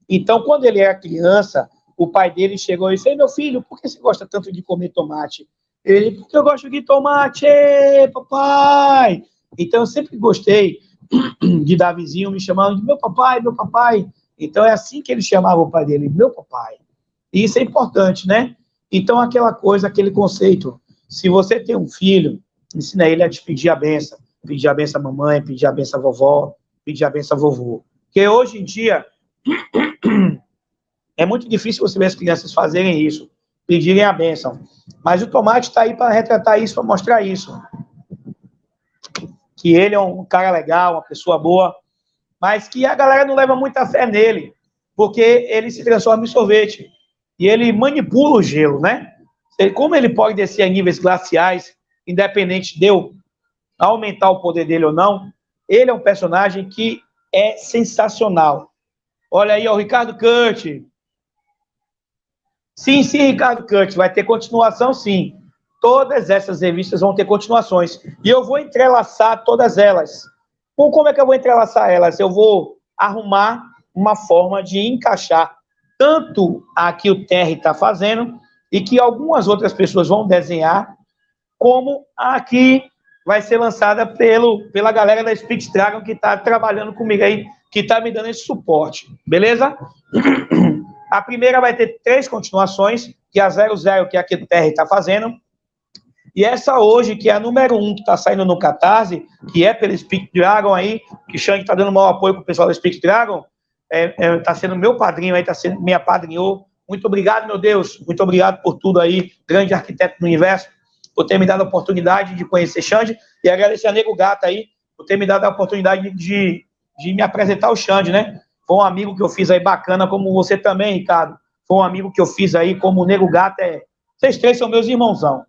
Então, quando ele era criança, o pai dele chegou e disse: Meu filho, por que você gosta tanto de comer tomate? Ele, porque eu gosto de tomate, papai. Então, eu sempre gostei de Davizinho me chamando de meu papai, meu papai. Então é assim que ele chamava o pai dele, meu papai. E isso é importante, né? Então aquela coisa, aquele conceito. Se você tem um filho, ensina ele a te pedir a benção. Pedir a benção à mamãe, pedir a benção à vovó, pedir a benção à vovô. Porque hoje em dia é muito difícil você ver as crianças fazerem isso, pedirem a benção. Mas o tomate está aí para retratar isso, para mostrar isso. Que ele é um cara legal, uma pessoa boa, mas que a galera não leva muita fé nele, porque ele se transforma em sorvete e ele manipula o gelo, né? Como ele pode descer a níveis glaciais, independente de eu aumentar o poder dele ou não, ele é um personagem que é sensacional. Olha aí, o Ricardo Kant. Sim, sim, Ricardo Kant, vai ter continuação, sim. Todas essas revistas vão ter continuações. E eu vou entrelaçar todas elas. Como é que eu vou entrelaçar elas? Eu vou arrumar uma forma de encaixar tanto a que o Terry está fazendo e que algumas outras pessoas vão desenhar, como a que vai ser lançada pelo, pela galera da Speed Dragon que está trabalhando comigo aí, que está me dando esse suporte, beleza? A primeira vai ter três continuações, que é a 00, que é a que o Terry está fazendo, e essa hoje, que é a número um, que está saindo no Catarse, que é pelo Speak Dragon aí, que o Xande está dando maior apoio para o pessoal do Speak Dragon, está é, é, tá sendo meu padrinho aí, está sendo me apadrinhou. Muito obrigado, meu Deus. Muito obrigado por tudo aí, grande arquiteto do universo, por ter me dado a oportunidade de conhecer Xande. E agradecer a Nego Gata aí, por ter me dado a oportunidade de, de me apresentar ao Xande, né? Foi um amigo que eu fiz aí bacana, como você também, Ricardo. Foi um amigo que eu fiz aí, como o Nego Gata é. Vocês três são meus irmãozão.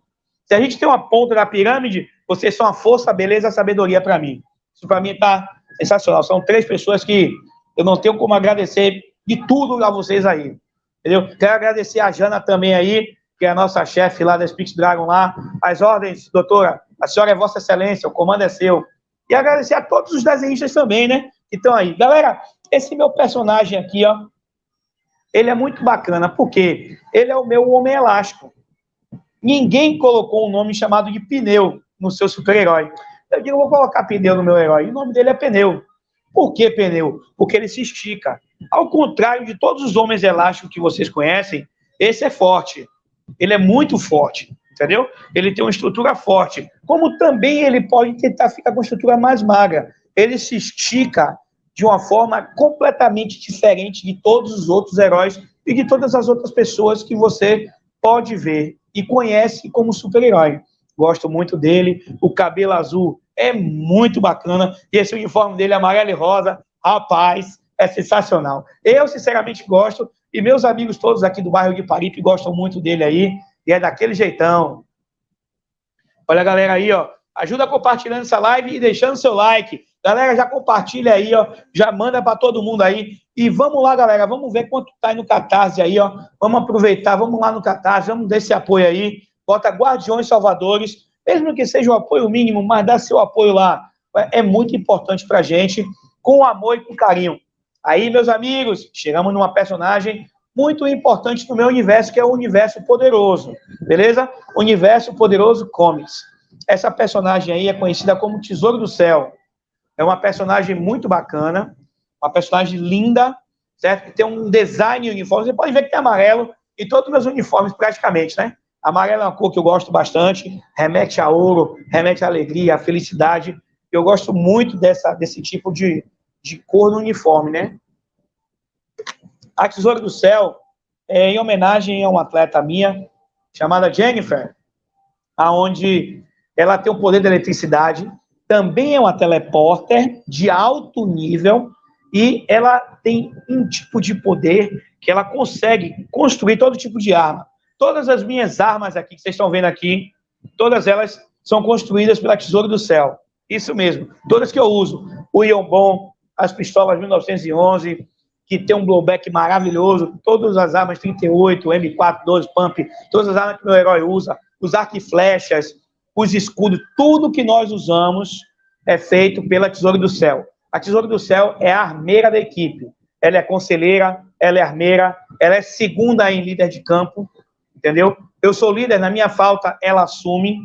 Se a gente tem uma ponta da pirâmide, vocês são a força, a beleza, a sabedoria para mim. Isso para mim tá sensacional. São três pessoas que eu não tenho como agradecer de tudo a vocês aí. Entendeu? Quero agradecer a Jana também aí, que é a nossa chefe lá da Speech Dragon lá. As ordens, doutora, a senhora é vossa excelência, o comando é seu. E agradecer a todos os desenhistas também, né? Que estão aí. Galera, esse meu personagem aqui, ó, ele é muito bacana, porque ele é o meu homem elástico. Ninguém colocou um nome chamado de pneu no seu super-herói. Eu digo, vou colocar pneu no meu herói. o nome dele é pneu. Por que pneu? Porque ele se estica. Ao contrário de todos os homens elásticos que vocês conhecem, esse é forte. Ele é muito forte, entendeu? Ele tem uma estrutura forte. Como também ele pode tentar ficar com estrutura mais magra. Ele se estica de uma forma completamente diferente de todos os outros heróis e de todas as outras pessoas que você pode ver e conhece como super-herói. Gosto muito dele. O cabelo azul é muito bacana. E esse uniforme dele, amarelo e rosa, rapaz, é sensacional. Eu, sinceramente, gosto. E meus amigos todos aqui do bairro de Paripe gostam muito dele aí. E é daquele jeitão. Olha a galera aí, ó. Ajuda compartilhando essa live e deixando seu like. Galera, já compartilha aí, ó. Já manda para todo mundo aí. E vamos lá, galera. Vamos ver quanto tá aí no Catarse aí, ó. Vamos aproveitar, vamos lá no Catarse, vamos dar esse apoio aí. Bota Guardiões Salvadores, mesmo que seja um apoio mínimo, mas dá seu apoio lá. É muito importante pra gente. com amor e com carinho. Aí, meus amigos, chegamos numa personagem muito importante no meu universo, que é o universo poderoso, beleza? Universo Poderoso Comics. Essa personagem aí é conhecida como Tesouro do Céu. É uma personagem muito bacana, uma personagem linda, certo? Que tem um design uniforme. Você pode ver que tem amarelo em todos os meus uniformes, praticamente, né? Amarelo é uma cor que eu gosto bastante, remete a ouro, remete a alegria, a felicidade. Eu gosto muito dessa, desse tipo de, de cor no uniforme, né? A Tesoura do Céu é em homenagem a uma atleta minha, chamada Jennifer, aonde ela tem o poder da eletricidade, também é uma teleporter de alto nível e ela tem um tipo de poder que ela consegue construir todo tipo de arma. Todas as minhas armas aqui que vocês estão vendo aqui, todas elas são construídas pela Tesoura do Céu. Isso mesmo. Todas que eu uso. O Ionbom, as pistolas 1911, que tem um blowback maravilhoso, todas as armas 38, M4, 12, Pump, todas as armas que meu herói usa, os arco e flechas, os escudos, tudo que nós usamos é feito pela Tesoura do Céu. A Tesoura do Céu é a armeira da equipe. Ela é conselheira, ela é armeira, ela é segunda em líder de campo, entendeu? Eu sou líder, na minha falta, ela assume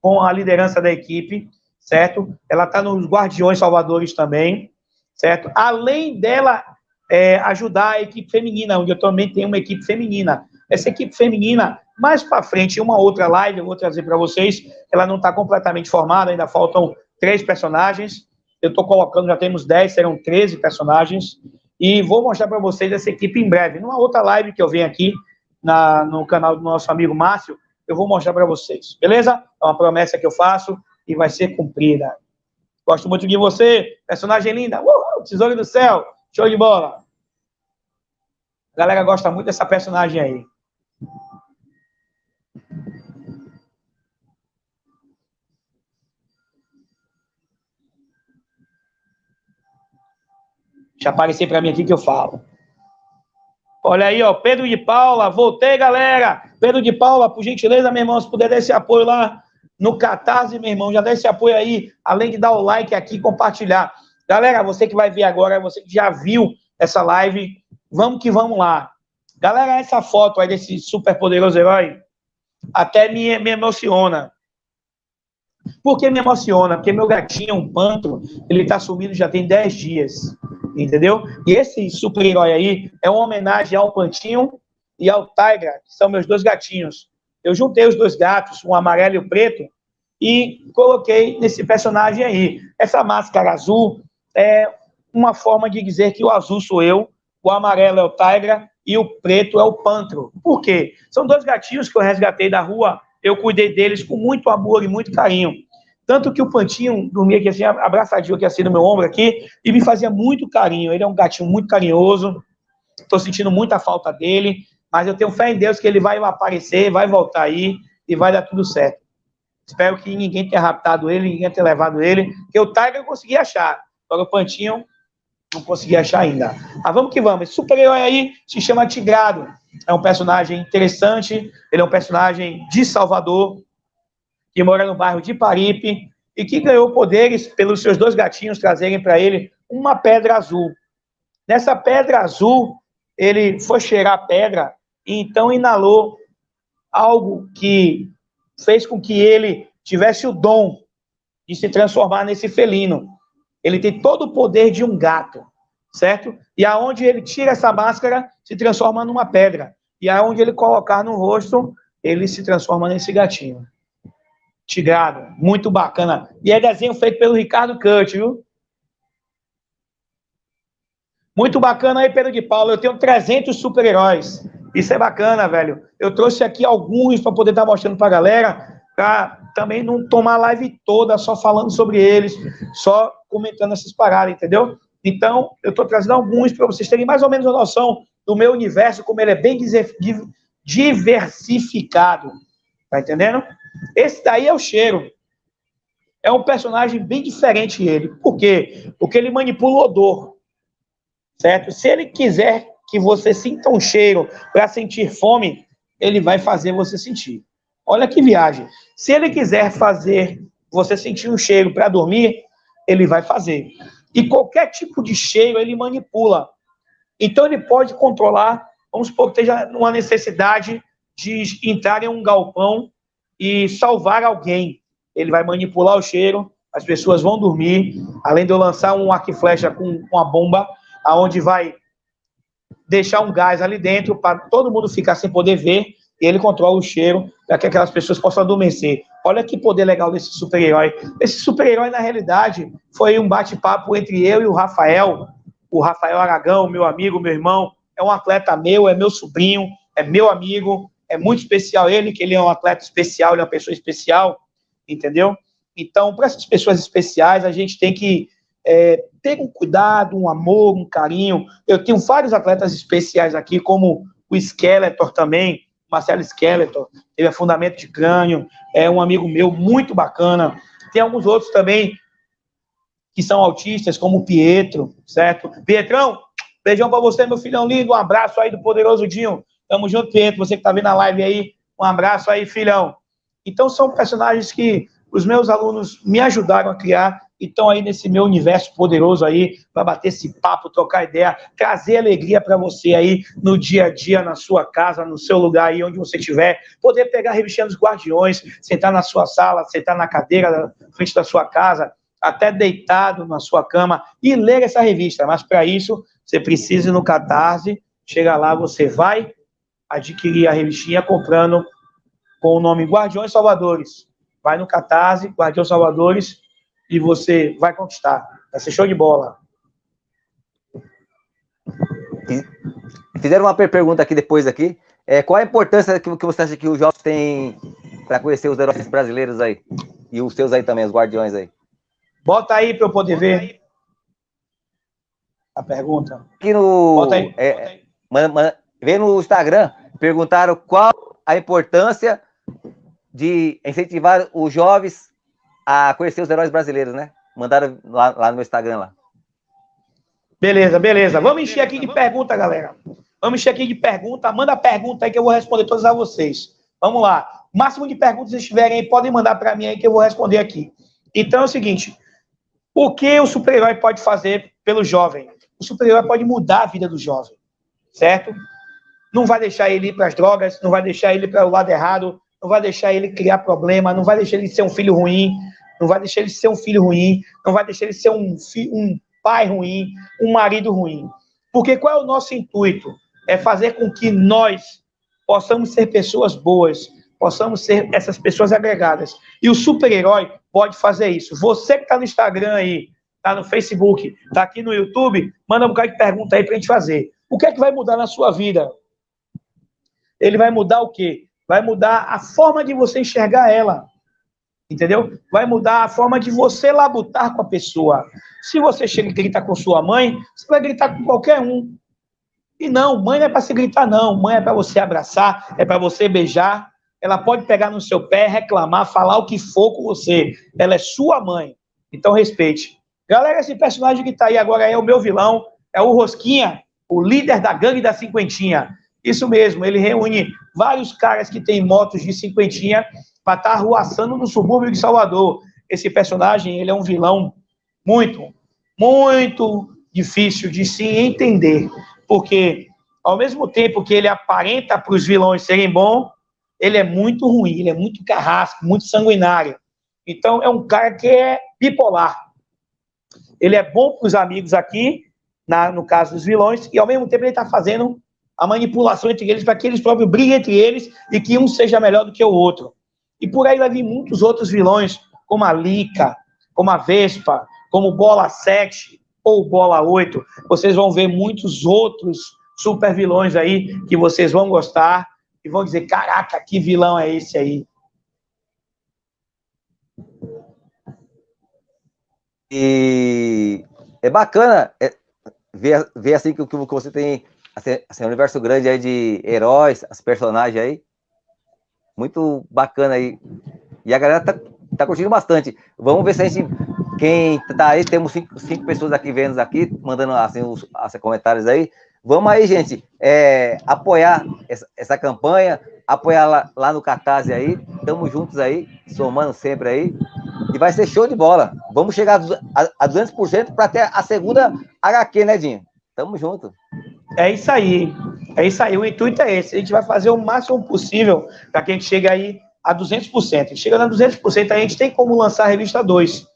com a liderança da equipe, certo? Ela está nos Guardiões Salvadores também, certo? Além dela é, ajudar a equipe feminina, onde eu também tenho uma equipe feminina. Essa equipe feminina, mais para frente, em uma outra live, eu vou trazer para vocês, ela não está completamente formada, ainda faltam três personagens. Eu estou colocando, já temos dez, serão 13 personagens. E vou mostrar para vocês essa equipe em breve. Numa outra live que eu venho aqui, na, no canal do nosso amigo Márcio, eu vou mostrar para vocês. Beleza? É uma promessa que eu faço e vai ser cumprida. Gosto muito de você, personagem linda. Uh, tesouro do céu. Show de bola. A galera gosta muito dessa personagem aí. Deixa aparecer para mim aqui que eu falo. Olha aí, ó, Pedro de Paula, voltei, galera. Pedro de Paula, por gentileza, meu irmão, se puder dar esse apoio lá no Catarse, meu irmão, já dá esse apoio aí, além de dar o like aqui e compartilhar. Galera, você que vai ver agora, você que já viu essa live, vamos que vamos lá. Galera, essa foto aí desse super poderoso herói até me, me emociona. Por que me emociona? Porque meu gatinho, um panto, ele tá sumido já tem 10 dias. Entendeu? E esse super-herói aí é uma homenagem ao Pantinho e ao Tigra, que são meus dois gatinhos. Eu juntei os dois gatos, um amarelo e o um preto, e coloquei nesse personagem aí. Essa máscara azul é uma forma de dizer que o azul sou eu, o amarelo é o Tigra e o preto é o Pantro. Por quê? São dois gatinhos que eu resgatei da rua, eu cuidei deles com muito amor e muito carinho. Tanto que o Pantinho dormia aqui assim, abraçadinho aqui assim no meu ombro aqui, e me fazia muito carinho. Ele é um gatinho muito carinhoso. Estou sentindo muita falta dele, mas eu tenho fé em Deus que ele vai aparecer, vai voltar aí e vai dar tudo certo. Espero que ninguém tenha raptado ele, ninguém tenha levado ele, porque o Tiger eu consegui achar. Agora o Pantinho não consegui achar ainda. Mas vamos que vamos. Esse super-herói aí se chama Tigrado. É um personagem interessante, ele é um personagem de Salvador, que mora no bairro de Paripe e que ganhou poderes pelos seus dois gatinhos trazerem para ele uma pedra azul. Nessa pedra azul, ele foi cheirar a pedra e então inalou algo que fez com que ele tivesse o dom de se transformar nesse felino. Ele tem todo o poder de um gato, certo? E aonde ele tira essa máscara, se transforma numa pedra. E aonde ele colocar no rosto, ele se transforma nesse gatinho. Tigrado, muito bacana. E é desenho feito pelo Ricardo Cut, viu? Muito bacana aí, Pedro de Paulo. Eu tenho 300 super-heróis. Isso é bacana, velho. Eu trouxe aqui alguns para poder estar tá mostrando para a galera, para também não tomar a live toda só falando sobre eles, só comentando essas paradas, entendeu? Então, eu estou trazendo alguns para vocês terem mais ou menos a noção do meu universo, como ele é bem diversificado. Tá entendendo? Esse daí é o cheiro. É um personagem bem diferente ele. Por quê? Porque ele manipula o odor. Certo? Se ele quiser que você sinta um cheiro para sentir fome, ele vai fazer você sentir. Olha que viagem. Se ele quiser fazer você sentir um cheiro para dormir, ele vai fazer. E qualquer tipo de cheiro ele manipula. Então ele pode controlar, vamos supor que esteja uma necessidade de entrar em um galpão e salvar alguém. Ele vai manipular o cheiro, as pessoas vão dormir, além de eu lançar um arco e flecha com uma bomba, aonde vai deixar um gás ali dentro para todo mundo ficar sem poder ver, e ele controla o cheiro para que aquelas pessoas possam adormecer. Olha que poder legal desse super-herói. Esse super-herói, na realidade, foi um bate-papo entre eu e o Rafael, o Rafael Aragão, meu amigo, meu irmão, é um atleta meu, é meu sobrinho, é meu amigo, é muito especial ele, que ele é um atleta especial, ele é uma pessoa especial, entendeu? Então, para essas pessoas especiais, a gente tem que é, ter um cuidado, um amor, um carinho. Eu tenho vários atletas especiais aqui, como o Skeletor também, Marcelo Skeletor, ele é fundamento de crânio, é um amigo meu muito bacana. Tem alguns outros também que são autistas, como o Pietro, certo? Pietrão, beijão para você, meu filhão lindo, um abraço aí do poderoso Dinho. Tamo junto, Pietro, você que tá vendo a live aí, um abraço aí, filhão. Então são personagens que os meus alunos me ajudaram a criar e estão aí nesse meu universo poderoso aí para bater esse papo, trocar ideia, trazer alegria para você aí no dia a dia, na sua casa, no seu lugar aí onde você estiver, poder pegar a revistinha dos Guardiões, sentar na sua sala, sentar na cadeira na frente da sua casa, até deitado na sua cama e ler essa revista. Mas para isso, você precisa ir no Catarse, chega lá, você vai adquirir a revistinha comprando com o nome Guardiões Salvadores. Vai no Catarse, Guardiões Salvadores, e você vai conquistar. Vai ser show de bola. Fizeram uma pergunta aqui depois aqui. É, qual a importância que, que você acha que os jovens têm para conhecer os heróis brasileiros aí? E os seus aí também, os guardiões aí? Bota aí para eu poder ver a pergunta. Aqui no. Bota aí. É, Bota aí. Man, man, vê no Instagram, perguntaram qual a importância de incentivar os jovens a conhecer os heróis brasileiros, né? Mandaram lá, lá no meu Instagram lá. Beleza, beleza. Vamos encher aqui de pergunta, galera. Vamos encher aqui de pergunta. Manda pergunta aí que eu vou responder todas a vocês. Vamos lá. Máximo de perguntas que vocês tiverem aí, podem mandar para mim aí que eu vou responder aqui. Então é o seguinte: o que o super-herói pode fazer pelo jovem? O super-herói pode mudar a vida do jovem, certo? Não vai deixar ele ir para as drogas, não vai deixar ele para o lado errado, não vai deixar ele criar problema, não vai deixar ele ser um filho ruim, não vai deixar ele ser um filho ruim, não vai deixar ele ser um, um pai ruim, um marido ruim. Porque qual é o nosso intuito? É fazer com que nós possamos ser pessoas boas, possamos ser essas pessoas agregadas. E o super-herói pode fazer isso. Você que está no Instagram aí, está no Facebook, está aqui no YouTube, manda um bocado de pergunta aí para a gente fazer. O que é que vai mudar na sua vida? Ele vai mudar o quê? Vai mudar a forma de você enxergar ela. Entendeu? Vai mudar a forma de você labutar com a pessoa. Se você chega e grita com sua mãe, você vai gritar com qualquer um. E não, mãe não é para se gritar, não. Mãe é para você abraçar, é para você beijar, ela pode pegar no seu pé, reclamar, falar o que for com você. Ela é sua mãe. Então respeite. Galera, esse personagem que tá aí agora é o meu vilão, é o Rosquinha, o líder da gangue da cinquentinha. Isso mesmo, ele reúne vários caras que têm motos de cinquentinha para estar tá arruaçando no subúrbio de Salvador. Esse personagem, ele é um vilão muito, muito difícil de se entender, porque ao mesmo tempo que ele aparenta para os vilões serem bons, ele é muito ruim, ele é muito carrasco, muito sanguinário. Então, é um cara que é bipolar. Ele é bom para os amigos aqui, na, no caso dos vilões, e ao mesmo tempo ele está fazendo a manipulação entre eles para que eles próprios briguem entre eles e que um seja melhor do que o outro. E por aí vai vir muitos outros vilões, como a Lica, como a Vespa, como Bola 7 ou Bola 8. Vocês vão ver muitos outros super vilões aí que vocês vão gostar e vão dizer: caraca, que vilão é esse aí? E é bacana é, ver, ver assim que, que você tem assim, assim, um universo grande aí de heróis, as personagens aí. Muito bacana aí. E a galera tá, tá curtindo bastante. Vamos ver se a gente. Quem tá aí, temos cinco, cinco pessoas aqui vendo aqui, mandando assim, os, os comentários aí. Vamos aí, gente, é, apoiar essa, essa, campanha, apoiar lá, lá no Catarse aí. Estamos juntos aí, somando sempre aí. E vai ser show de bola. Vamos chegar a 200% para ter a segunda HQ, né, Dinho? Tamo junto. É isso aí. É isso aí. O intuito é esse. A gente vai fazer o máximo possível para que a gente chegue aí a 200%. Chegando a 200%, a gente tem como lançar a revista 2,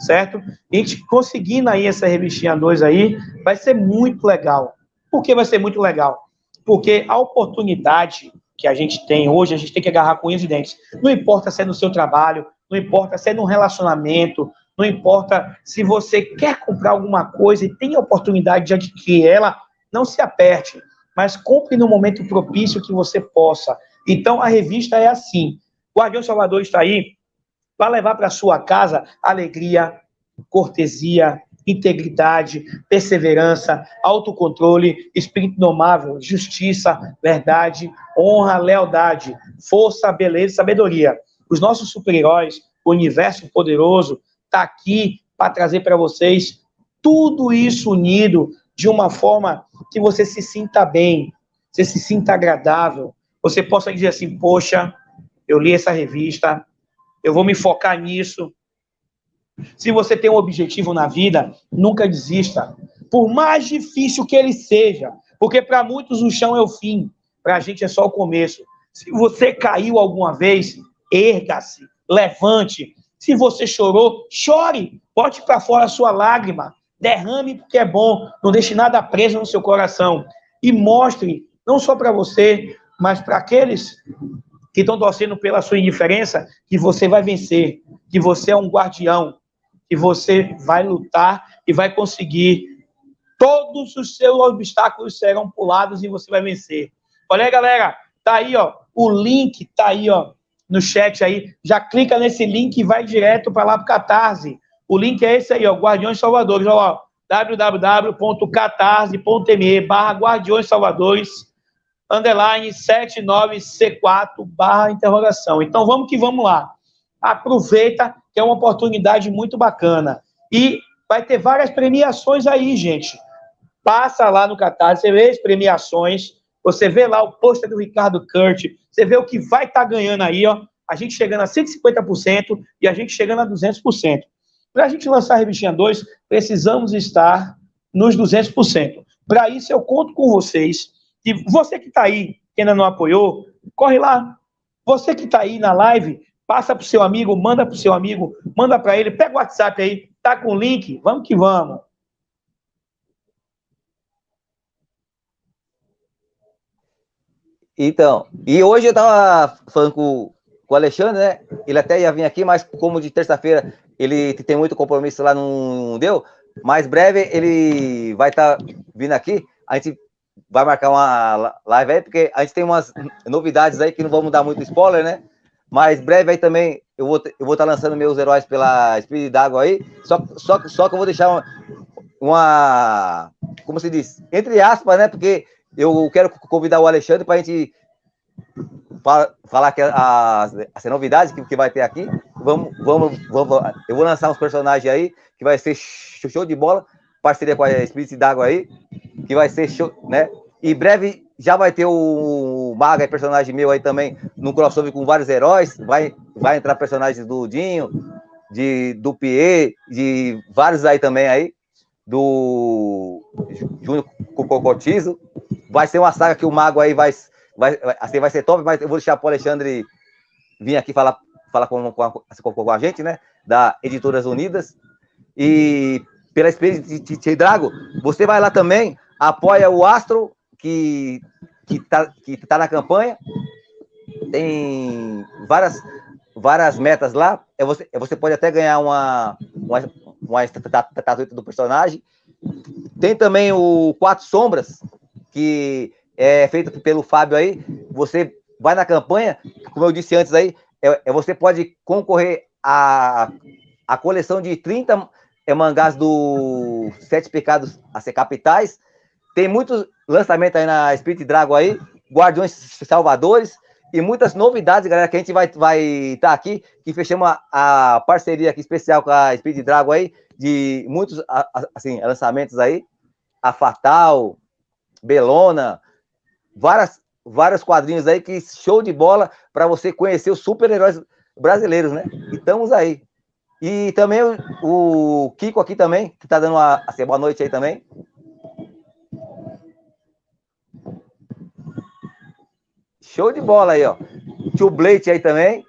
certo? a gente conseguindo aí essa revistinha 2 aí, vai ser muito legal. Por que vai ser muito legal? Porque a oportunidade que a gente tem hoje, a gente tem que agarrar com unhas e dentes. Não importa se é no seu trabalho, não importa se é num relacionamento, não importa se você quer comprar alguma coisa e tem a oportunidade de adquirir ela, não se aperte, mas compre no momento propício que você possa. Então a revista é assim. Guardião Salvador está aí para levar para sua casa alegria, cortesia, integridade, perseverança, autocontrole, espírito nomável, justiça, verdade, honra, lealdade, força, beleza e sabedoria. Os nossos super-heróis, o universo poderoso, está aqui para trazer para vocês tudo isso unido de uma forma que você se sinta bem, você se sinta agradável, você possa dizer assim, poxa, eu li essa revista, eu vou me focar nisso. Se você tem um objetivo na vida, nunca desista. Por mais difícil que ele seja, porque para muitos o chão é o fim, para a gente é só o começo. Se você caiu alguma vez, erga-se, levante. Se você chorou, chore, bote para fora a sua lágrima, derrame porque é bom, não deixe nada preso no seu coração. E mostre, não só para você, mas para aqueles que estão torcendo pela sua indiferença, que você vai vencer, que você é um guardião, que você vai lutar e vai conseguir. Todos os seus obstáculos serão pulados e você vai vencer. Olha aí, galera, tá aí, ó, o link tá aí, ó, no chat aí. Já clica nesse link e vai direto para lá pro Catarse. O link é esse aí, ó, Guardiões Salvadores, ó, www.catarse.me barra Guardiões Salvadores underline 79C4 barra interrogação. Então vamos que vamos lá. Aproveita que é uma oportunidade muito bacana. E vai ter várias premiações aí, gente. Passa lá no Catarse, você vê as premiações, você vê lá o pôster do Ricardo Kurt, você vê o que vai estar tá ganhando aí, ó. A gente chegando a 150% e a gente chegando a 200%. Para a gente lançar a revistinha 2, precisamos estar nos 200%. Para isso, eu conto com vocês e você que está aí, que ainda não apoiou, corre lá. Você que está aí na live, passa para o seu amigo, manda para o seu amigo, manda para ele, pega o WhatsApp aí, tá com o link, vamos que vamos. Então, e hoje eu estava falando com, com o Alexandre, né? Ele até ia vir aqui, mas como de terça-feira ele tem muito compromisso lá, não deu. Mais breve ele vai estar tá vindo aqui. A gente vai marcar uma live aí, porque a gente tem umas novidades aí que não vamos dar muito spoiler, né? Mas breve aí também eu vou eu vou estar tá lançando meus heróis pela Spirit d'Água aí. Só, só, só que eu vou deixar uma, uma, como se diz, entre aspas, né? Porque eu quero convidar o Alexandre para a gente falar que as, novidades que, que vai ter aqui. Vamos, vamos, vamos, eu vou lançar uns personagens aí que vai ser show de bola, parceria com a Spirit d'Água aí, que vai ser show, né? E breve já vai ter o Maga, personagem meu aí também, no crossover com vários heróis. Vai, vai entrar personagens do Dinho, de, do Pierre, de vários aí também aí. Do Júnior Cocotizo. Vai ser uma saga que o Mago aí vai, vai, assim, vai ser top, mas eu vou deixar para o Alexandre vir aqui falar, falar com, com, a, com a gente, né? Da Editoras Unidas. E pela experiência de, de Drago, você vai lá também, apoia o Astro que que está que tá na campanha. Tem várias várias metas lá. É você, é você pode até ganhar uma uma, uma estatueta do personagem. Tem também o Quatro Sombras, que é feito pelo Fábio aí. Você vai na campanha, como eu disse antes aí, é, é você pode concorrer a, a coleção de 30 é, mangás do Sete Pecados a ser capitais. Tem muitos lançamentos aí na Spirit Dragon aí, Guardiões Salvadores e muitas novidades, galera, que a gente vai estar vai tá aqui, que fechamos a, a, parceria aqui especial com a Spirit Dragon aí, de muitos, assim, lançamentos aí, a Fatal, Belona, várias, vários quadrinhos aí que show de bola para você conhecer os super-heróis brasileiros, né? E estamos aí. E também o, Kiko aqui também, que tá dando uma assim, boa noite aí também. Show de bola aí, ó. Tio Blake aí também.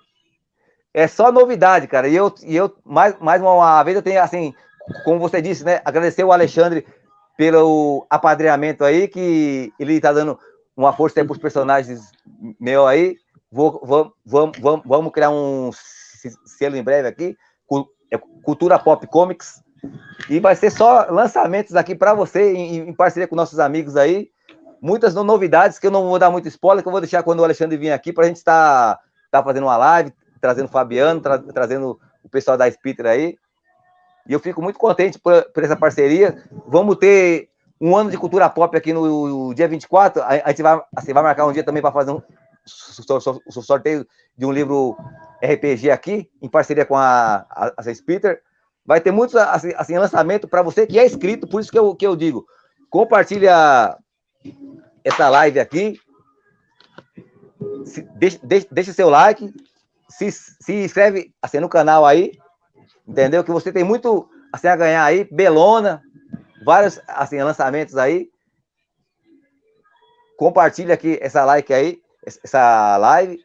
É só novidade, cara. E eu, e eu mais, mais uma vez, eu tenho, assim, como você disse, né? Agradecer o Alexandre pelo apadreamento aí, que ele tá dando uma força aí pros personagens meu aí. Vou, vamos, vamos, vamos criar um selo em breve aqui. É Cultura Pop Comics. E vai ser só lançamentos aqui para você, em, em, parceria com nossos amigos aí. Muitas novidades que eu não vou dar muito spoiler, que eu vou deixar quando o Alexandre vir aqui para a gente estar tá, tá fazendo uma live, trazendo o Fabiano, tra trazendo o pessoal da Spitter aí. E eu fico muito contente por, por, essa parceria. Vamos ter um ano de cultura pop aqui no, dia 24. A, a gente vai, assim, vai marcar um dia também para fazer um sorteio de um livro RPG aqui, em parceria com a, a, a. Vai ter muitos assim, assim lançamento para você que é inscrito, por isso que eu, que eu digo. Compartilha essa live aqui. Se, deixa, deixa, deixa seu like, se, se inscreve assim, no canal aí, entendeu? Que você tem muito assim, a ganhar aí, Belona, vários assim, lançamentos aí. Compartilha aqui essa like aí, essa live.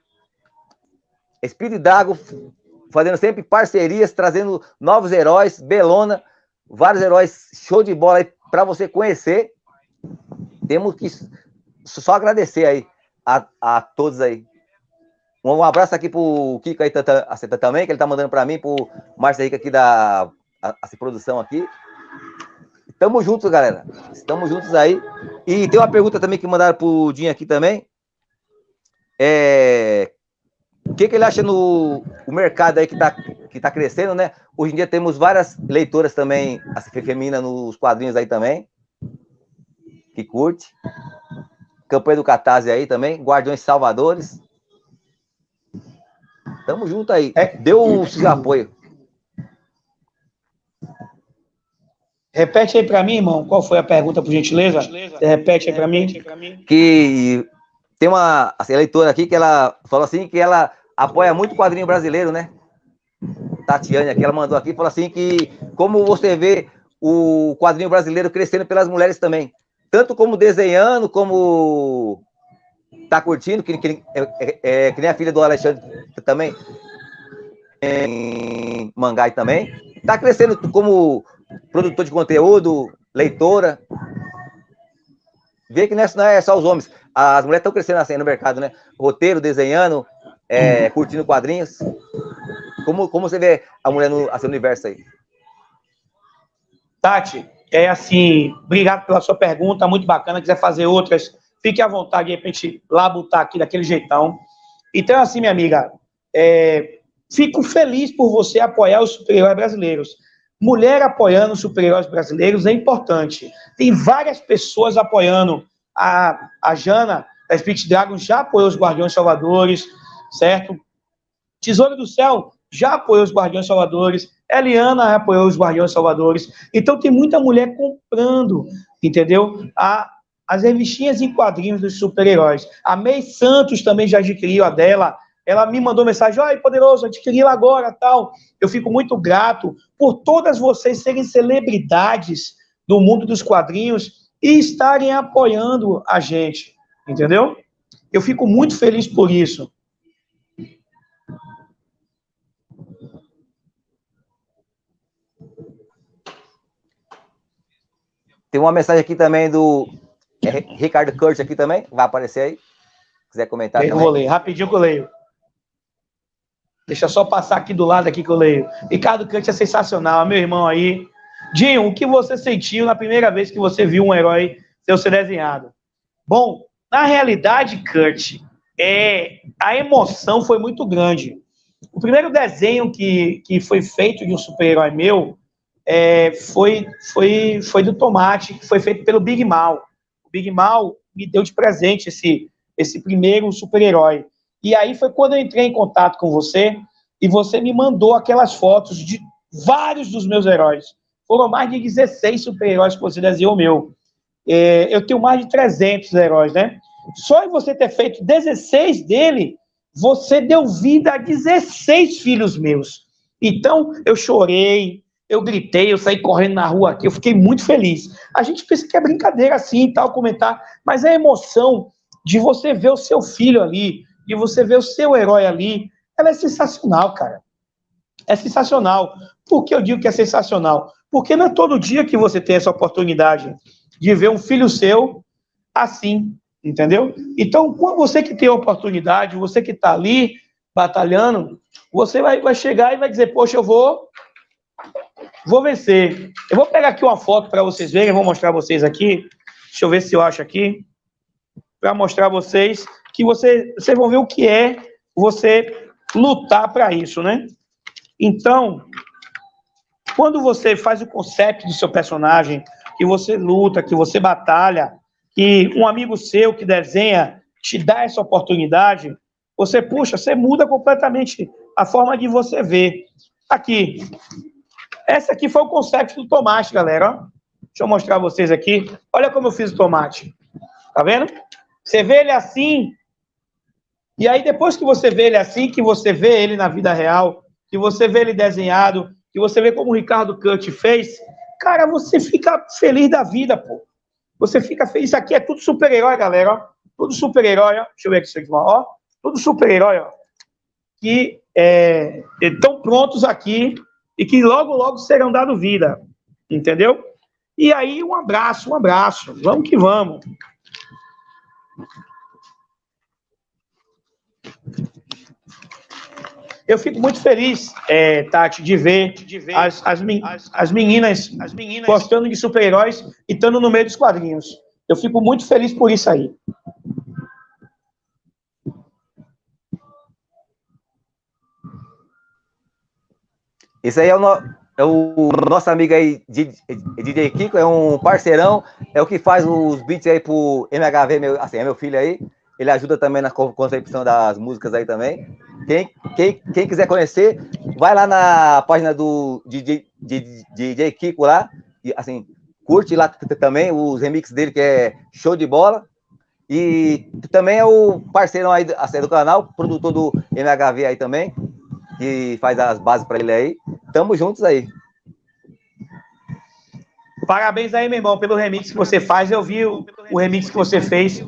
Espírito Dago fazendo sempre parcerias, trazendo novos heróis, Belona, vários heróis, show de bola aí para você conhecer. Temos que só agradecer aí a, a todos aí. Um abraço aqui pro Kiko aí também, que ele tá mandando para mim, pro Márcio Henrique aqui da a, a produção aqui. Tamo juntos, galera. Estamos juntos aí. E tem uma pergunta também que mandaram pro Dinho aqui também. É, o que, que ele acha no o mercado aí que está que tá crescendo, né? Hoje em dia temos várias leitoras também, assim, feminina nos quadrinhos aí também, que curte. Campanha do Catarse aí também, Guardiões Salvadores. Tamo junto aí. É. Deu o seu apoio. Repete aí para mim, irmão, qual foi a pergunta, por gentileza? Repete aí para mim. Que tem uma assim, leitora aqui que ela falou assim que ela apoia muito o quadrinho brasileiro, né? Tatiane aqui, ela mandou aqui, falou assim que como você vê o quadrinho brasileiro crescendo pelas mulheres também, tanto como desenhando, como tá curtindo, que, que, é, é, é, que nem a filha do Alexandre também, em Mangai também, tá crescendo como produtor de conteúdo, leitora, vê que não é só os homens, as mulheres estão crescendo assim no mercado, né? Roteiro, desenhando, é, curtindo quadrinhos. Como, como você vê a mulher no assim, universo aí? Tati, é assim, obrigado pela sua pergunta, muito bacana. Quiser fazer outras, fique à vontade aí pra gente labutar aqui daquele jeitão. Então, assim, minha amiga, é, fico feliz por você apoiar os super-heróis brasileiros. Mulher apoiando os super-heróis brasileiros é importante. Tem várias pessoas apoiando a, a Jana, da Spirit Dragon, já apoiou os Guardiões Salvadores, certo? Tesouro do Céu já apoiou os Guardiões Salvadores. Eliana apoiou os Guardiões Salvadores. Então tem muita mulher comprando, entendeu? A, as revistinhas em quadrinhos dos super-heróis. A May Santos também já adquiriu a dela. Ela me mandou mensagem, oi, poderoso, adquiri ela agora, tal. Eu fico muito grato por todas vocês serem celebridades do mundo dos quadrinhos e estarem apoiando a gente, entendeu? Eu fico muito feliz por isso. Tem uma mensagem aqui também do é, Ricardo Kurt aqui também, vai aparecer aí. Se quiser comentar eu também. vou ler, rapidinho que eu leio. Deixa eu só passar aqui do lado aqui que eu leio. Ricardo Kurt é sensacional, meu irmão aí. Dinho, o que você sentiu na primeira vez que você viu um herói ser desenhado? Bom, na realidade, Kurt, é, a emoção foi muito grande. O primeiro desenho que, que foi feito de um super-herói meu é, foi, foi, foi do Tomate, que foi feito pelo Big Mal. O Big Mal me deu de presente esse, esse primeiro super-herói. E aí foi quando eu entrei em contato com você e você me mandou aquelas fotos de vários dos meus heróis. Foram mais de 16 super-heróis que você desenhou meu. É, eu tenho mais de 300 heróis, né? Só em você ter feito 16 dele, você deu vida a 16 filhos meus. Então, eu chorei, eu gritei, eu saí correndo na rua aqui, eu fiquei muito feliz. A gente pensa que é brincadeira assim e tal, comentar, mas a emoção de você ver o seu filho ali, de você ver o seu herói ali, ela é sensacional, cara. É sensacional. Por que eu digo que é sensacional? Porque não é todo dia que você tem essa oportunidade de ver um filho seu assim, entendeu? Então, você que tem a oportunidade, você que está ali batalhando, você vai, vai chegar e vai dizer, poxa, eu vou vou vencer. Eu vou pegar aqui uma foto para vocês verem, vou mostrar vocês aqui. Deixa eu ver se eu acho aqui. Para mostrar vocês que você, vocês vão ver o que é você lutar para isso, né? Então, quando você faz o conceito do seu personagem, que você luta, que você batalha, que um amigo seu que desenha te dá essa oportunidade, você, puxa, você muda completamente a forma de você ver. Aqui. Essa aqui foi o conceito do tomate, galera. Deixa eu mostrar vocês aqui. Olha como eu fiz o tomate. Tá vendo? Você vê ele assim. E aí, depois que você vê ele assim, que você vê ele na vida real, que você vê ele desenhado, que você vê como o Ricardo Cut fez, cara, você fica feliz da vida, pô. Você fica feliz. Isso aqui é tudo super-herói, galera, ó. Tudo super-herói, ó. Deixa eu ver aqui, isso ó. Tudo super-herói, ó. Que é, estão prontos aqui e que logo, logo serão dado vida. Entendeu? E aí, um abraço, um abraço. Vamos que vamos. Eu fico muito feliz, é, Tati, de ver, de ver as, as, as, as, meninas, as meninas gostando de super-heróis e estando no meio dos quadrinhos. Eu fico muito feliz por isso aí. Esse aí é o, no, é o nosso amigo aí, DJ Kiko, é um parceirão, é o que faz os beats aí pro MHV, meu, assim, é meu filho aí. Ele ajuda também na concepção das músicas aí também. Quem, quem, quem quiser conhecer, vai lá na página do DJ, DJ, DJ Kiko lá, e assim, curte lá também os remixes dele, que é show de bola. E também é o parceiro aí assim, do canal, produtor do MHV aí também, que faz as bases para ele aí. Tamo juntos aí. Parabéns aí, meu irmão, pelo remix que você faz. Eu vi o, o remix que você fez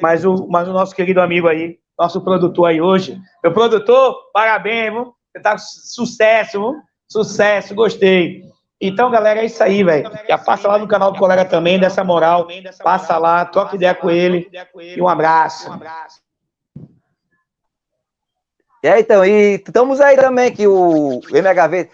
mas o, mas o nosso querido amigo aí, nosso produtor aí hoje, meu produtor, parabéns, viu? Você tá sucesso, viu? Sucesso, gostei. Então, galera, é isso aí, velho. Já passa lá no canal do colega também, dessa moral. Passa lá, troca ideia com ele. E um abraço. É, então, e estamos aí também que o MHV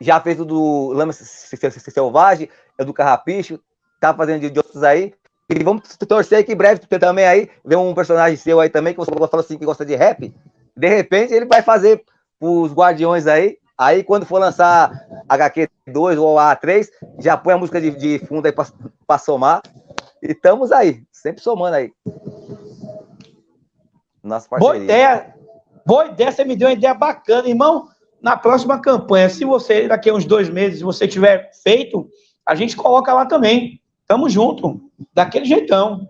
já fez o do Lama Selvagem, é do Carrapicho, tá fazendo de outros aí. E vamos torcer que em breve também aí ver um personagem seu aí também, que você falou assim que gosta de rap. De repente ele vai fazer os Guardiões aí. Aí quando for lançar HQ2 ou A3, já põe a música de, de fundo aí para somar. E estamos aí, sempre somando aí. Nossa parceria. Boa ideia. Boa ideia, você me deu uma ideia bacana, irmão. Na próxima campanha, se você, daqui a uns dois meses, você tiver feito, a gente coloca lá também. Tamo junto, daquele jeitão.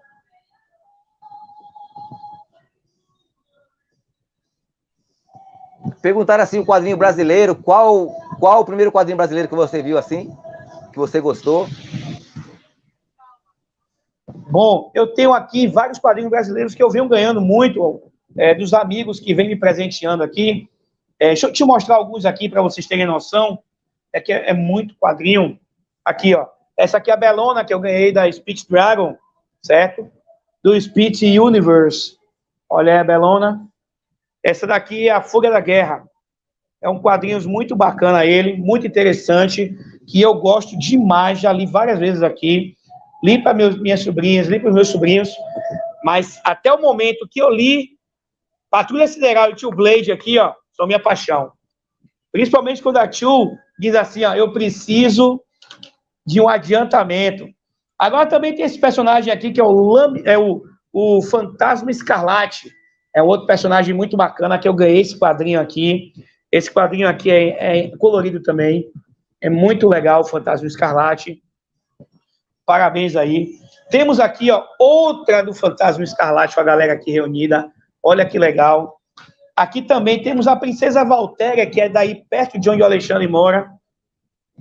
Perguntaram assim o quadrinho brasileiro, qual qual o primeiro quadrinho brasileiro que você viu assim, que você gostou? Bom, eu tenho aqui vários quadrinhos brasileiros que eu venho ganhando muito é, dos amigos que vêm me presenteando aqui. É, deixa eu te mostrar alguns aqui para vocês terem noção. É que é, é muito quadrinho. Aqui, ó. Essa aqui é a Belona que eu ganhei da Speech Dragon, certo? Do Speech Universe. Olha aí a Belona. Essa daqui é a Fuga da Guerra. É um quadrinho muito bacana ele, muito interessante, que eu gosto demais, já li várias vezes aqui. Li para minhas sobrinhas, li para os meus sobrinhos, mas até o momento que eu li Patrulha Sideral e Tio Blade aqui, ó, são minha paixão. Principalmente quando a Tio diz assim, ó, eu preciso de um adiantamento. Agora também tem esse personagem aqui que é o, é o, o Fantasma Escarlate. É outro personagem muito bacana que eu ganhei esse quadrinho aqui. Esse quadrinho aqui é, é colorido também. É muito legal o Fantasma Escarlate. Parabéns aí. Temos aqui ó, outra do Fantasma Escarlate a galera aqui reunida. Olha que legal. Aqui também temos a Princesa Valtéria, que é daí perto de onde o Alexandre mora.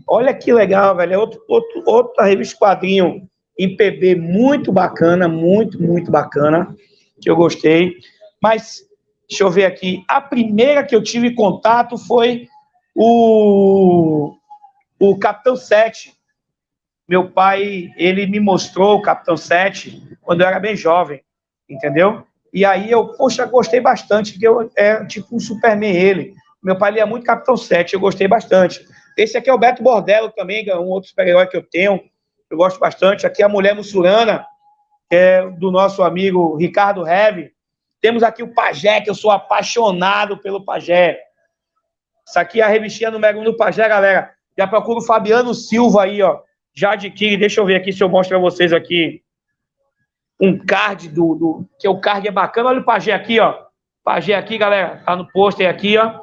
Olha que legal, velho. É outro, outro, outra revista quadrinho em PB muito bacana, muito, muito bacana, que eu gostei. Mas, deixa eu ver aqui. A primeira que eu tive contato foi o, o Capitão 7. Meu pai, ele me mostrou o Capitão 7 quando eu era bem jovem, entendeu? E aí eu, poxa, gostei bastante, porque eu é tipo um Superman ele. Meu pai lia muito Capitão 7, eu gostei bastante. Esse aqui é o Beto Bordello também, que é um outro super-herói que eu tenho, eu gosto bastante. Aqui é a Mulher Mussurana, que é do nosso amigo Ricardo Heve. Temos aqui o Pajé, que eu sou apaixonado pelo Pajé. Isso aqui é a revistinha número 1 do Pajé, galera. Já procura o Fabiano Silva aí, ó. Já adquire, deixa eu ver aqui se eu mostro para vocês aqui um card do, do, que o card é bacana. Olha o Pajé aqui, ó. Pajé aqui, galera, tá no pôster aqui, ó.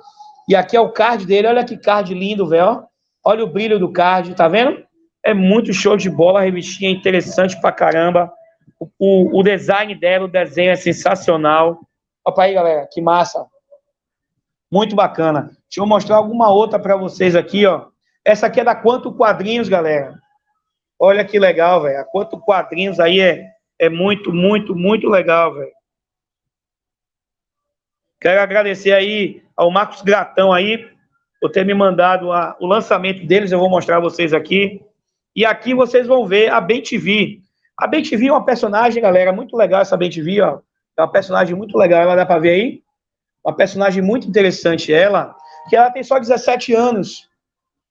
E aqui é o card dele. Olha que card lindo, velho. Olha o brilho do card, tá vendo? É muito show de bola, a revistinha é interessante pra caramba. O, o, o design dela, o desenho é sensacional. Olha aí, galera, que massa. Muito bacana. Deixa eu mostrar alguma outra para vocês aqui, ó. Essa aqui é da Quanto Quadrinhos, galera. Olha que legal, velho. A Quanto Quadrinhos aí é, é muito, muito, muito legal, velho. Quero agradecer aí ao Marcos Gratão aí por ter me mandado a, o lançamento deles. Eu vou mostrar a vocês aqui. E aqui vocês vão ver a Ben. A Ben é uma personagem, galera, muito legal essa Ben ó. É uma personagem muito legal, ela dá para ver aí? Uma personagem muito interessante ela, que ela tem só 17 anos.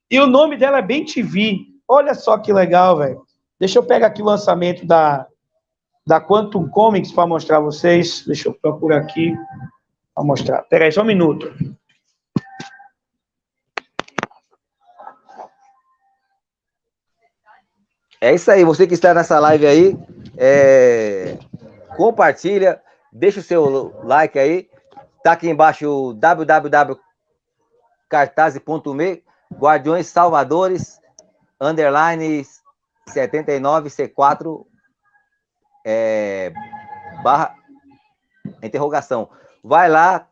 E o nome dela é Ben. Olha só que legal, velho. Deixa eu pegar aqui o lançamento da, da Quantum Comics para mostrar vocês. Deixa eu procurar aqui para mostrar. Peraí, só um minuto. É isso aí, você que está nessa live aí, é... compartilha, deixa o seu like aí, tá aqui embaixo www.cartaz.me, Guardiões Salvadores, underline 79C4, é, barra, interrogação. Vai lá,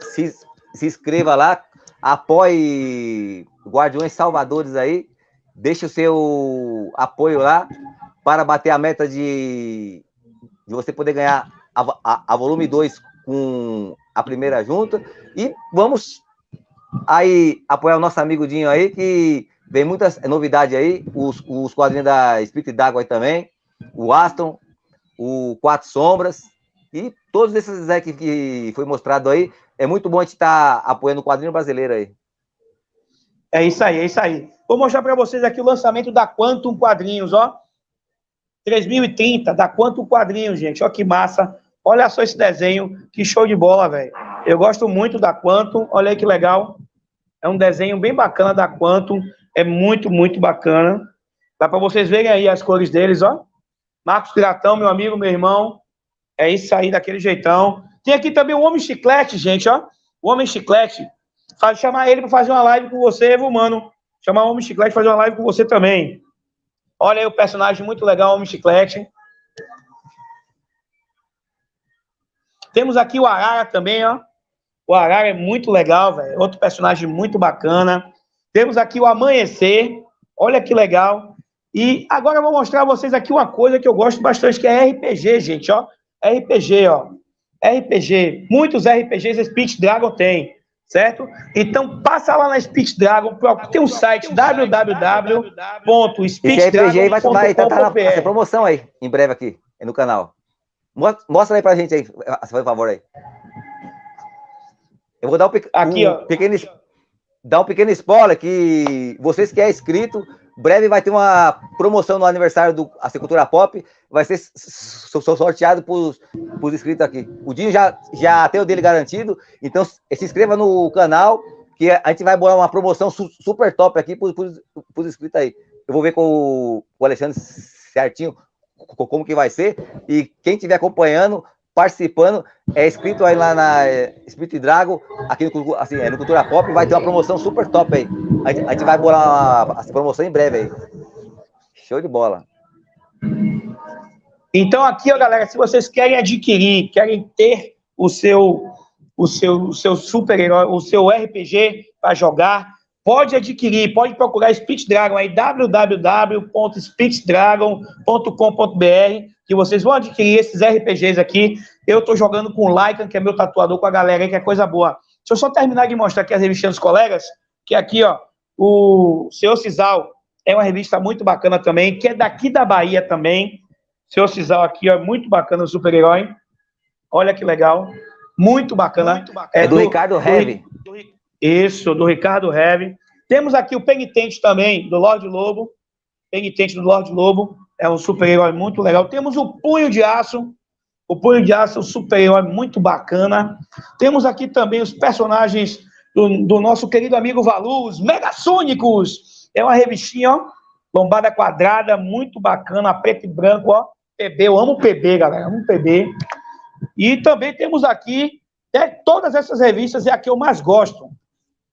se, se inscreva lá, apoie Guardiões Salvadores aí, deixe o seu apoio lá para bater a meta de, de você poder ganhar a, a, a volume 2 com a primeira junta. E vamos aí apoiar o nosso amigo Dinho aí, que vem muitas novidades aí, os, os quadrinhos da Espírito d'Água aí também, o Aston, o Quatro Sombras, e todos esses aí que, que foi mostrado aí, é muito bom a gente estar tá apoiando o quadrinho brasileiro aí. É isso aí, é isso aí. Vou mostrar para vocês aqui o lançamento da Quantum Quadrinhos, ó. 3030, da Quantum Quadrinhos, gente. Ó que massa. Olha só esse desenho, que show de bola, velho. Eu gosto muito da Quantum, olha aí que legal. É um desenho bem bacana da Quantum, é muito, muito bacana. Dá para vocês verem aí as cores deles, ó. Marcos Piratão, meu amigo, meu irmão. É isso aí, daquele jeitão. Tem aqui também o Homem Chiclete, gente, ó. O Homem Chiclete. Faz chamar ele para fazer uma live com você, Evo, mano. Chamar o Homem Chiclete fazer uma live com você também. Olha aí o personagem muito legal, Homem Chiclete. Temos aqui o Arara também, ó. O Arara é muito legal, velho. Outro personagem muito bacana. Temos aqui o Amanhecer. Olha que legal. E agora eu vou mostrar a vocês aqui uma coisa que eu gosto bastante, que é RPG, gente, ó. RPG, ó. RPG. Muitos RPGs Speech Dragon tem certo? Então passa lá na Speed Dragon, tem um site www.speeddragon.com.br. vai, vai tá, tá na essa promoção aí, em breve aqui, no canal. Mostra aí pra gente aí, por favor aí. Eu vou dar um, aqui, um ó. pequeno dar um pequeno spoiler que vocês que é inscrito, breve vai ter uma promoção no aniversário do a Cultura Pop, vai ser sorteado para os inscritos aqui. O Dinho já, já tem o dele garantido, então se inscreva no canal, que a gente vai bolar uma promoção super top aqui para os inscritos aí. Eu vou ver com o, com o Alexandre certinho como que vai ser, e quem estiver acompanhando, participando, é inscrito aí lá na é, Spirit Drago, aqui no, assim, é, no Cultura Pop, vai ter uma promoção super top aí. A gente, a gente vai bolar essa promoção em breve aí. Show de bola. Então aqui, ó, galera, se vocês querem adquirir, querem ter o seu o seu, o seu super-herói, o seu RPG para jogar, pode adquirir, pode procurar Speech Dragon aí, www.speechdragon.com.br, que vocês vão adquirir esses RPGs aqui. Eu estou jogando com o Lycan, que é meu tatuador, com a galera aí, que é coisa boa. Deixa eu só terminar de mostrar aqui as revistas dos colegas, que aqui, ó, o Senhor Cisal é uma revista muito bacana também, que é daqui da Bahia também. Senhor Cisal aqui, ó, muito bacana, super-herói. Olha que legal. Muito bacana. Muito bacana. É, do, do Ricardo Heavy. Isso, do Ricardo Heavy. Temos aqui o Penitente também, do Lorde Lobo. Penitente do Lorde Lobo. É um super-herói muito legal. Temos o Punho de Aço. O Punho de Aço é um super-herói muito bacana. Temos aqui também os personagens do, do nosso querido amigo Valu, os Megasônicos. É uma revistinha, ó. Lombada quadrada, muito bacana, preto e branco, ó. PB, eu amo PB, galera. Amo PB. E também temos aqui, é, todas essas revistas é a que eu mais gosto.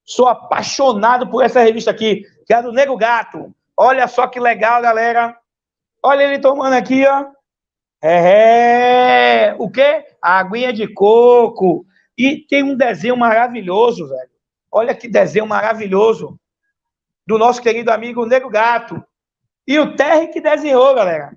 Sou apaixonado por essa revista aqui, que é do Nego Gato. Olha só que legal, galera. Olha ele tomando aqui, ó. É, é. o quê? Aguinha de coco. E tem um desenho maravilhoso, velho. Olha que desenho maravilhoso do nosso querido amigo Nego Gato. E o Terry que desenhou, galera.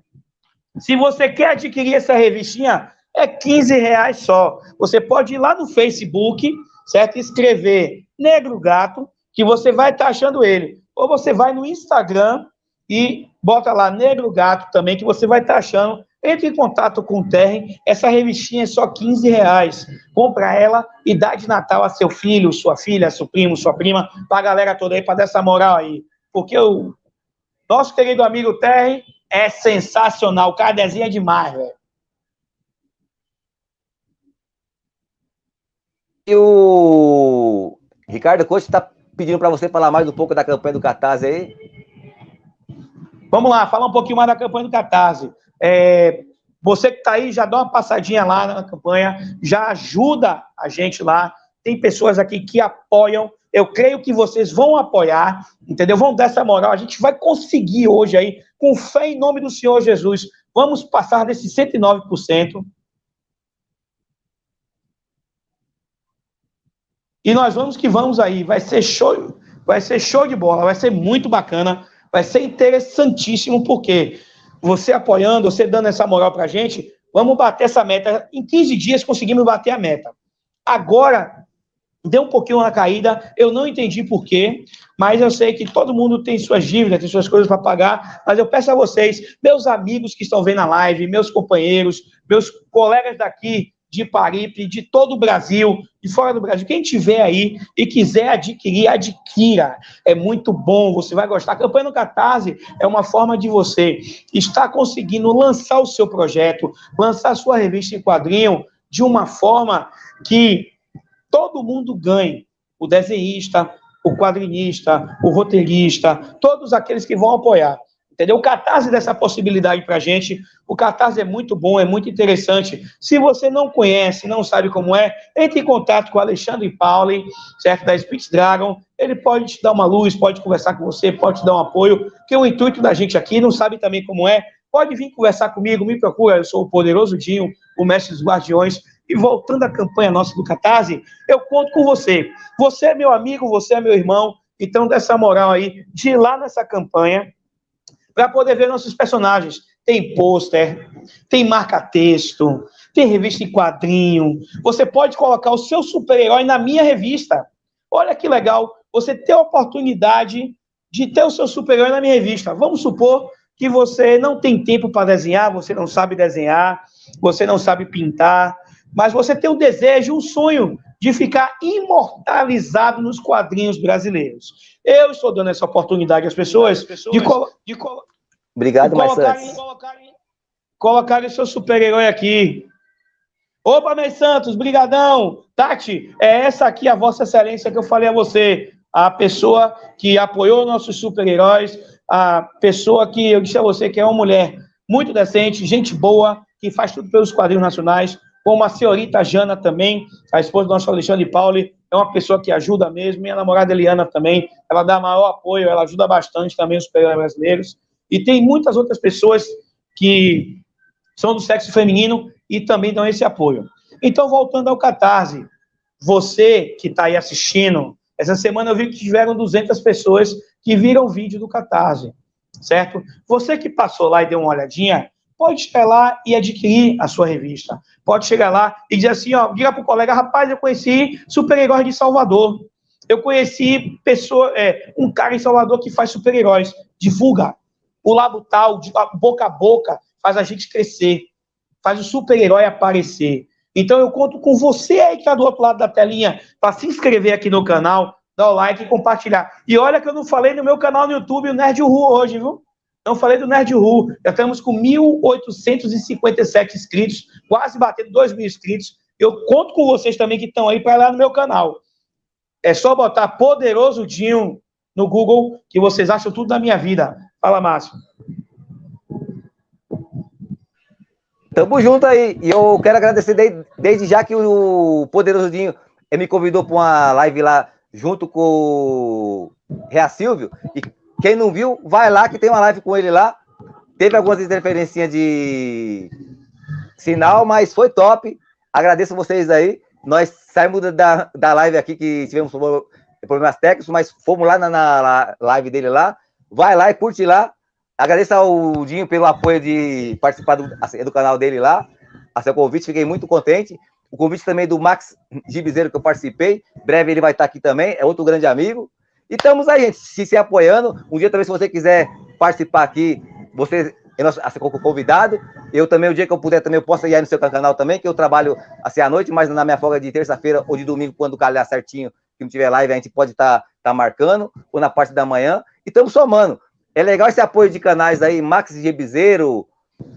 Se você quer adquirir essa revistinha, é 15 reais só. Você pode ir lá no Facebook, certo? Escrever Negro Gato, que você vai estar tá achando ele. Ou você vai no Instagram e bota lá Negro Gato também, que você vai estar tá achando. Entre em contato com o Terry. Essa revistinha é só 15 reais. Compra ela e dá de Natal a seu filho, sua filha, seu primo, sua prima, para a galera toda aí, para dar essa moral aí. Porque o nosso querido amigo Terry é sensacional. O cara desenha demais, velho. E o Ricardo Costa está pedindo para você falar mais um pouco da campanha do Catarse aí. Vamos lá, falar um pouquinho mais da campanha do Catarse. É, você que está aí, já dá uma passadinha lá na campanha, já ajuda a gente lá. Tem pessoas aqui que apoiam. Eu creio que vocês vão apoiar, entendeu? Vão dar essa moral. A gente vai conseguir hoje aí, com fé em nome do Senhor Jesus, vamos passar desses 109%. E nós vamos que vamos aí, vai ser show, vai ser show de bola, vai ser muito bacana, vai ser interessantíssimo, porque você apoiando, você dando essa moral pra gente, vamos bater essa meta. Em 15 dias conseguimos bater a meta. Agora, deu um pouquinho uma caída, eu não entendi por quê, mas eu sei que todo mundo tem suas dívidas, tem suas coisas para pagar, mas eu peço a vocês, meus amigos que estão vendo a live, meus companheiros, meus colegas daqui de Paripe, de todo o Brasil, de fora do Brasil. Quem tiver aí e quiser adquirir, adquira. É muito bom, você vai gostar. A campanha no Catarse é uma forma de você estar conseguindo lançar o seu projeto, lançar a sua revista em quadrinho de uma forma que todo mundo ganhe. O desenhista, o quadrinista, o roteirista, todos aqueles que vão apoiar. Entendeu? O Catarse dessa possibilidade para a gente. O Catarse é muito bom, é muito interessante. Se você não conhece, não sabe como é, entre em contato com o Alexandre Pauli, certo? Da Spitz Dragon. Ele pode te dar uma luz, pode conversar com você, pode te dar um apoio. Porque o intuito da gente aqui, não sabe também como é, pode vir conversar comigo, me procura. Eu sou o Poderoso Dinho, o mestre dos guardiões. E voltando à campanha nossa do Catarse, eu conto com você. Você é meu amigo, você é meu irmão. Então, dessa moral aí, de ir lá nessa campanha, para poder ver nossos personagens. Tem pôster, tem marca-texto, tem revista em quadrinho. Você pode colocar o seu super-herói na minha revista. Olha que legal, você ter a oportunidade de ter o seu super-herói na minha revista. Vamos supor que você não tem tempo para desenhar, você não sabe desenhar, você não sabe pintar, mas você tem o um desejo, um sonho de ficar imortalizado nos quadrinhos brasileiros. Eu estou dando essa oportunidade às pessoas, pessoas de, colo de, colo Obrigado, colocarem, colocarem, colocarem seu super-herói aqui. Opa, Meis Santos, brigadão. Tati, é essa aqui a vossa excelência que eu falei a você. A pessoa que apoiou nossos super-heróis, a pessoa que eu disse a você que é uma mulher muito decente, gente boa, que faz tudo pelos quadrinhos nacionais, como a senhorita Jana também, a esposa do nosso Alexandre Pauli, é uma pessoa que ajuda mesmo, minha namorada Eliana também, ela dá maior apoio, ela ajuda bastante também os super brasileiros, e tem muitas outras pessoas que são do sexo feminino e também dão esse apoio. Então, voltando ao Catarse, você que está aí assistindo, essa semana eu vi que tiveram 200 pessoas que viram o vídeo do Catarse, certo? Você que passou lá e deu uma olhadinha, pode chegar lá e adquirir a sua revista. Pode chegar lá e dizer assim, ó, diga para o colega, rapaz, eu conheci super-heróis de Salvador. Eu conheci pessoa, é, um cara em Salvador que faz super-heróis. Divulga. O Labutal, boca a boca, faz a gente crescer. Faz o super-herói aparecer. Então eu conto com você aí que está do outro lado da telinha para se inscrever aqui no canal, dar o like e compartilhar. E olha que eu não falei no meu canal no YouTube, o Nerd Ru, hoje, viu? Não falei do Nerd Ru. Já estamos com 1.857 inscritos, quase batendo 2 mil inscritos. Eu conto com vocês também que estão aí para lá no meu canal. É só botar Poderoso Dinho no Google que vocês acham tudo da minha vida. Fala, Márcio. Tamo junto aí. E eu quero agradecer desde, desde já que o Poderoso Dinho me convidou para uma live lá junto com o Rea Silvio. E quem não viu, vai lá que tem uma live com ele lá. Teve algumas interferências de sinal, mas foi top. Agradeço vocês aí. Nós saímos da, da live aqui que tivemos problemas técnicos, mas fomos lá na, na live dele lá. Vai lá e curte lá. Agradeço ao Dinho pelo apoio de participar do, assim, do canal dele lá. A seu convite, fiquei muito contente. O convite também do Max Gibizeiro, que eu participei. Breve ele vai estar aqui também, é outro grande amigo. E estamos aí, gente, se, se apoiando. Um dia também, se você quiser participar aqui, você é nosso assim, convidado. Eu também, o dia que eu puder, também eu posso ir aí no seu canal também, que eu trabalho assim à noite, mas na minha folga de terça-feira ou de domingo, quando calhar certinho, que não tiver live, a gente pode estar tá, tá marcando, ou na parte da manhã. Estamos somando. É legal esse apoio de canais aí, Max Gebizeiro,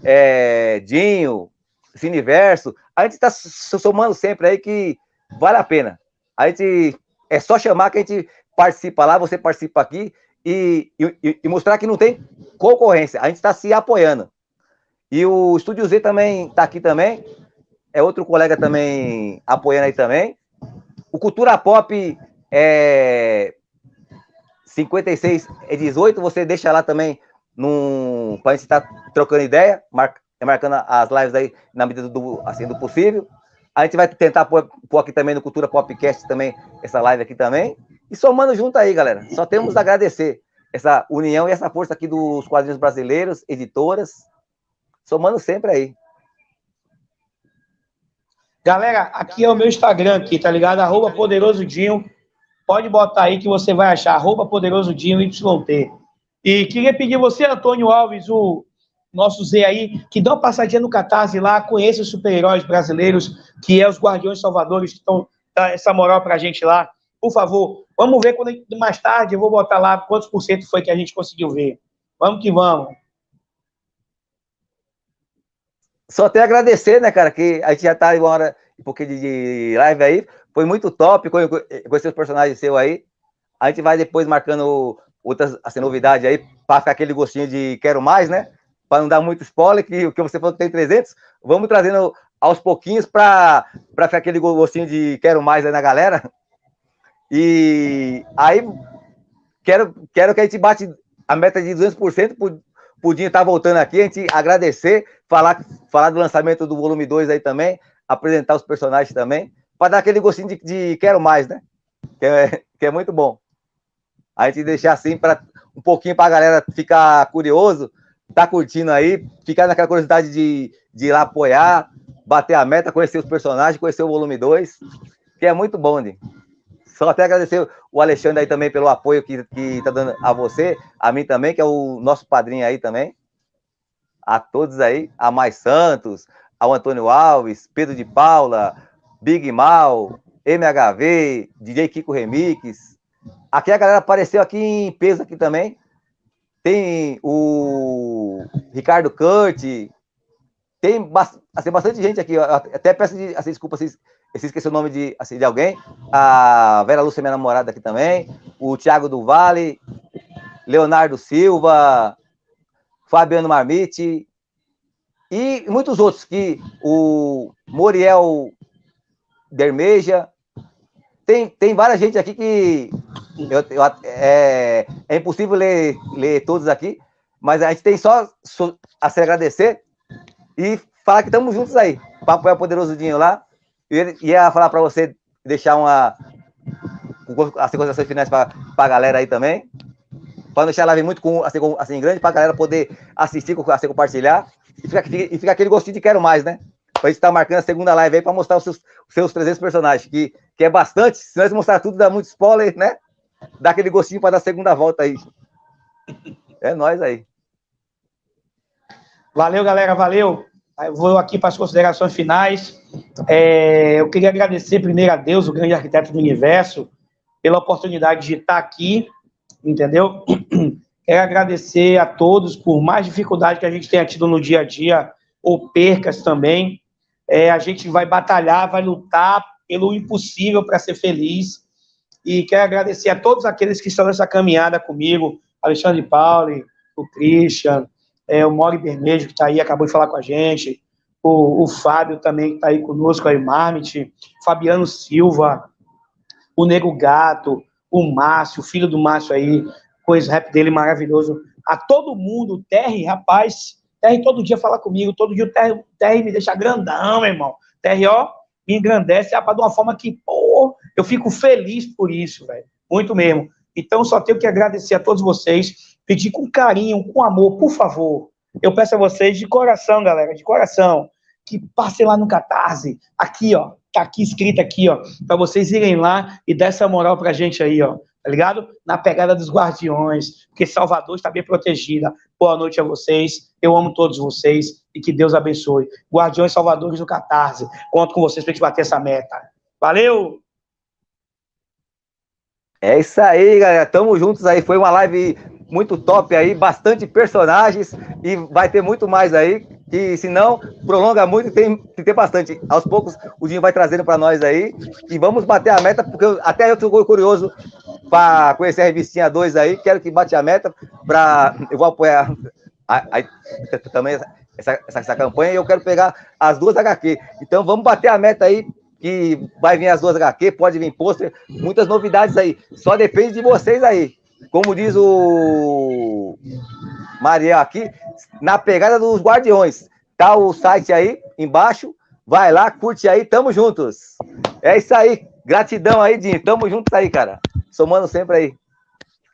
é, Dinho, Cineverso. A gente está somando sempre aí que vale a pena. A gente é só chamar que a gente participa lá, você participa aqui e, e, e mostrar que não tem concorrência. A gente está se apoiando. E o Estúdio Z também está aqui também. É outro colega também apoiando aí também. O Cultura Pop é, 56 e 18, você deixa lá também num, pra gente estar tá trocando ideia, mar, marcando as lives aí na medida do, assim, do possível. A gente vai tentar pôr, pôr, aqui também no Cultura Popcast também, essa live aqui também. E somando junto aí, galera. Só temos a agradecer essa união e essa força aqui dos quadrinhos brasileiros, editoras. Somando sempre aí. Galera, aqui é o meu Instagram aqui, tá ligado? Arroba Poderoso Dinho. Pode botar aí que você vai achar, arroba Poderoso Dinho YT. E queria pedir você, Antônio Alves, o nosso Z aí, que dá uma passadinha no Catarse lá, conheça os super-heróis brasileiros, que é os Guardiões Salvadores, que estão essa moral pra gente lá. Por favor, vamos ver quando mais tarde eu vou botar lá quantos por cento foi que a gente conseguiu ver. Vamos que vamos. Só até agradecer, né, cara, que a gente já tá uma hora um pouquinho de live aí. Foi muito top conhecer os personagens seus aí. A gente vai depois marcando outras assim, novidades aí, para ficar aquele gostinho de quero mais, né? Para não dar muito spoiler, que o que você falou que tem 300, vamos trazendo aos pouquinhos para ficar aquele gostinho de quero mais aí na galera. E aí, quero, quero que a gente bate a meta de 200% por, estar tá voltando aqui, a gente agradecer, falar, falar do lançamento do volume 2 aí também, apresentar os personagens também para dar aquele gostinho de, de, quero mais, né? Que é, que é muito bom. A gente deixar assim para um pouquinho para a galera ficar curioso, tá curtindo aí, ficar naquela curiosidade de, de ir lá apoiar, bater a meta, conhecer os personagens, conhecer o volume 2, que é muito bom, né? Só até agradecer o Alexandre aí também pelo apoio que, que tá dando a você, a mim também, que é o nosso padrinho aí também. A todos aí, a Mais Santos, ao Antônio Alves, Pedro de Paula, Big Mal, MHV, DJ Kiko Remix. Aqui a galera apareceu aqui em peso aqui também. Tem o Ricardo Kurt, tem assim, bastante gente aqui. Eu até peço de, assim, desculpa se esqueci o nome de, assim, de alguém. A Vera Lúcia, minha namorada aqui também. O Thiago do Vale, Leonardo Silva, Fabiano Marmite e muitos outros que o Moriel Dermeja. Tem, tem várias gente aqui que eu, eu, é, é impossível ler, ler todos aqui, mas a gente tem só a se agradecer e falar que estamos juntos aí. Papo é poderoso Dinho lá. Eu ia falar para você deixar uma as considerações finais para a galera aí também. Para deixar a live muito com, assim, com, assim grande, para a galera poder assistir, assim, compartilhar. E fica, e fica aquele gostinho de quero mais, né? Para a gente estar tá marcando a segunda live aí para mostrar os seus, os seus 300 personagens, que, que é bastante. Se nós mostrar tudo, dá muito spoiler, né? Dá aquele gostinho para dar a segunda volta aí. É nós aí. Valeu, galera, valeu. Vou aqui para as considerações finais. É, eu queria agradecer primeiro a Deus, o grande arquiteto do universo, pela oportunidade de estar aqui, entendeu? Quero agradecer a todos por mais dificuldade que a gente tenha tido no dia a dia, ou percas também. É, a gente vai batalhar, vai lutar pelo impossível para ser feliz. E quero agradecer a todos aqueles que estão nessa caminhada comigo, Alexandre Pauli, o Christian, é, o Mori Bermejo, que está aí, acabou de falar com a gente, o, o Fábio também, que está aí conosco, aí, Marmit, Fabiano Silva, o Nego Gato, o Márcio, o filho do Márcio aí, coisa rap dele maravilhoso. A todo mundo, o Terry, rapaz, Terry todo dia fala comigo, todo dia o Terry, Terry me deixa grandão, meu irmão. Terry, ó, me engrandece rapaz, de uma forma que, pô, eu fico feliz por isso, velho. Muito mesmo. Então, só tenho que agradecer a todos vocês, pedir com carinho, com amor, por favor. Eu peço a vocês de coração, galera, de coração, que passem lá no Catarse, aqui, ó, tá aqui escrito aqui, ó, para vocês irem lá e dar essa moral pra gente aí, ó, tá ligado? Na pegada dos guardiões, porque Salvador está bem protegida. Boa noite a vocês, eu amo todos vocês e que Deus abençoe. Guardiões Salvadores do Catarse, conto com vocês pra gente bater essa meta. Valeu! É isso aí, galera. Tamo juntos aí. Foi uma live muito top aí, bastante personagens e vai ter muito mais aí. Que se não prolonga muito, tem, tem bastante. Aos poucos o Dinho vai trazendo para nós aí e vamos bater a meta, porque eu, até eu estou curioso para conhecer a revistinha 2 aí. Quero que bate a meta para eu vou apoiar a, a, também essa, essa, essa campanha e eu quero pegar as duas HQ. Então vamos bater a meta aí que vai vir as duas HQ, pode vir pôster, muitas novidades aí. Só depende de vocês aí. Como diz o Mariel aqui, na pegada dos Guardiões. Tá o site aí embaixo. Vai lá, curte aí, tamo juntos. É isso aí. Gratidão aí, Dinho. Tamo juntos aí, cara. Somando sempre aí.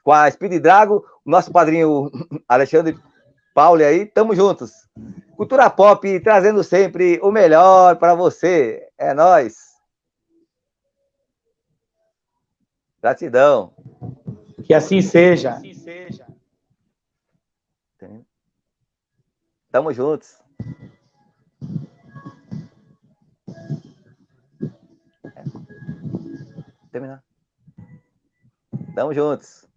Com a Speed Drago, o nosso padrinho Alexandre Paulo aí, tamo juntos. Cultura Pop trazendo sempre o melhor para você. É nós. Gratidão. Que assim seja. Assim seja. Tamo juntos. É. Terminar. Tamo juntos.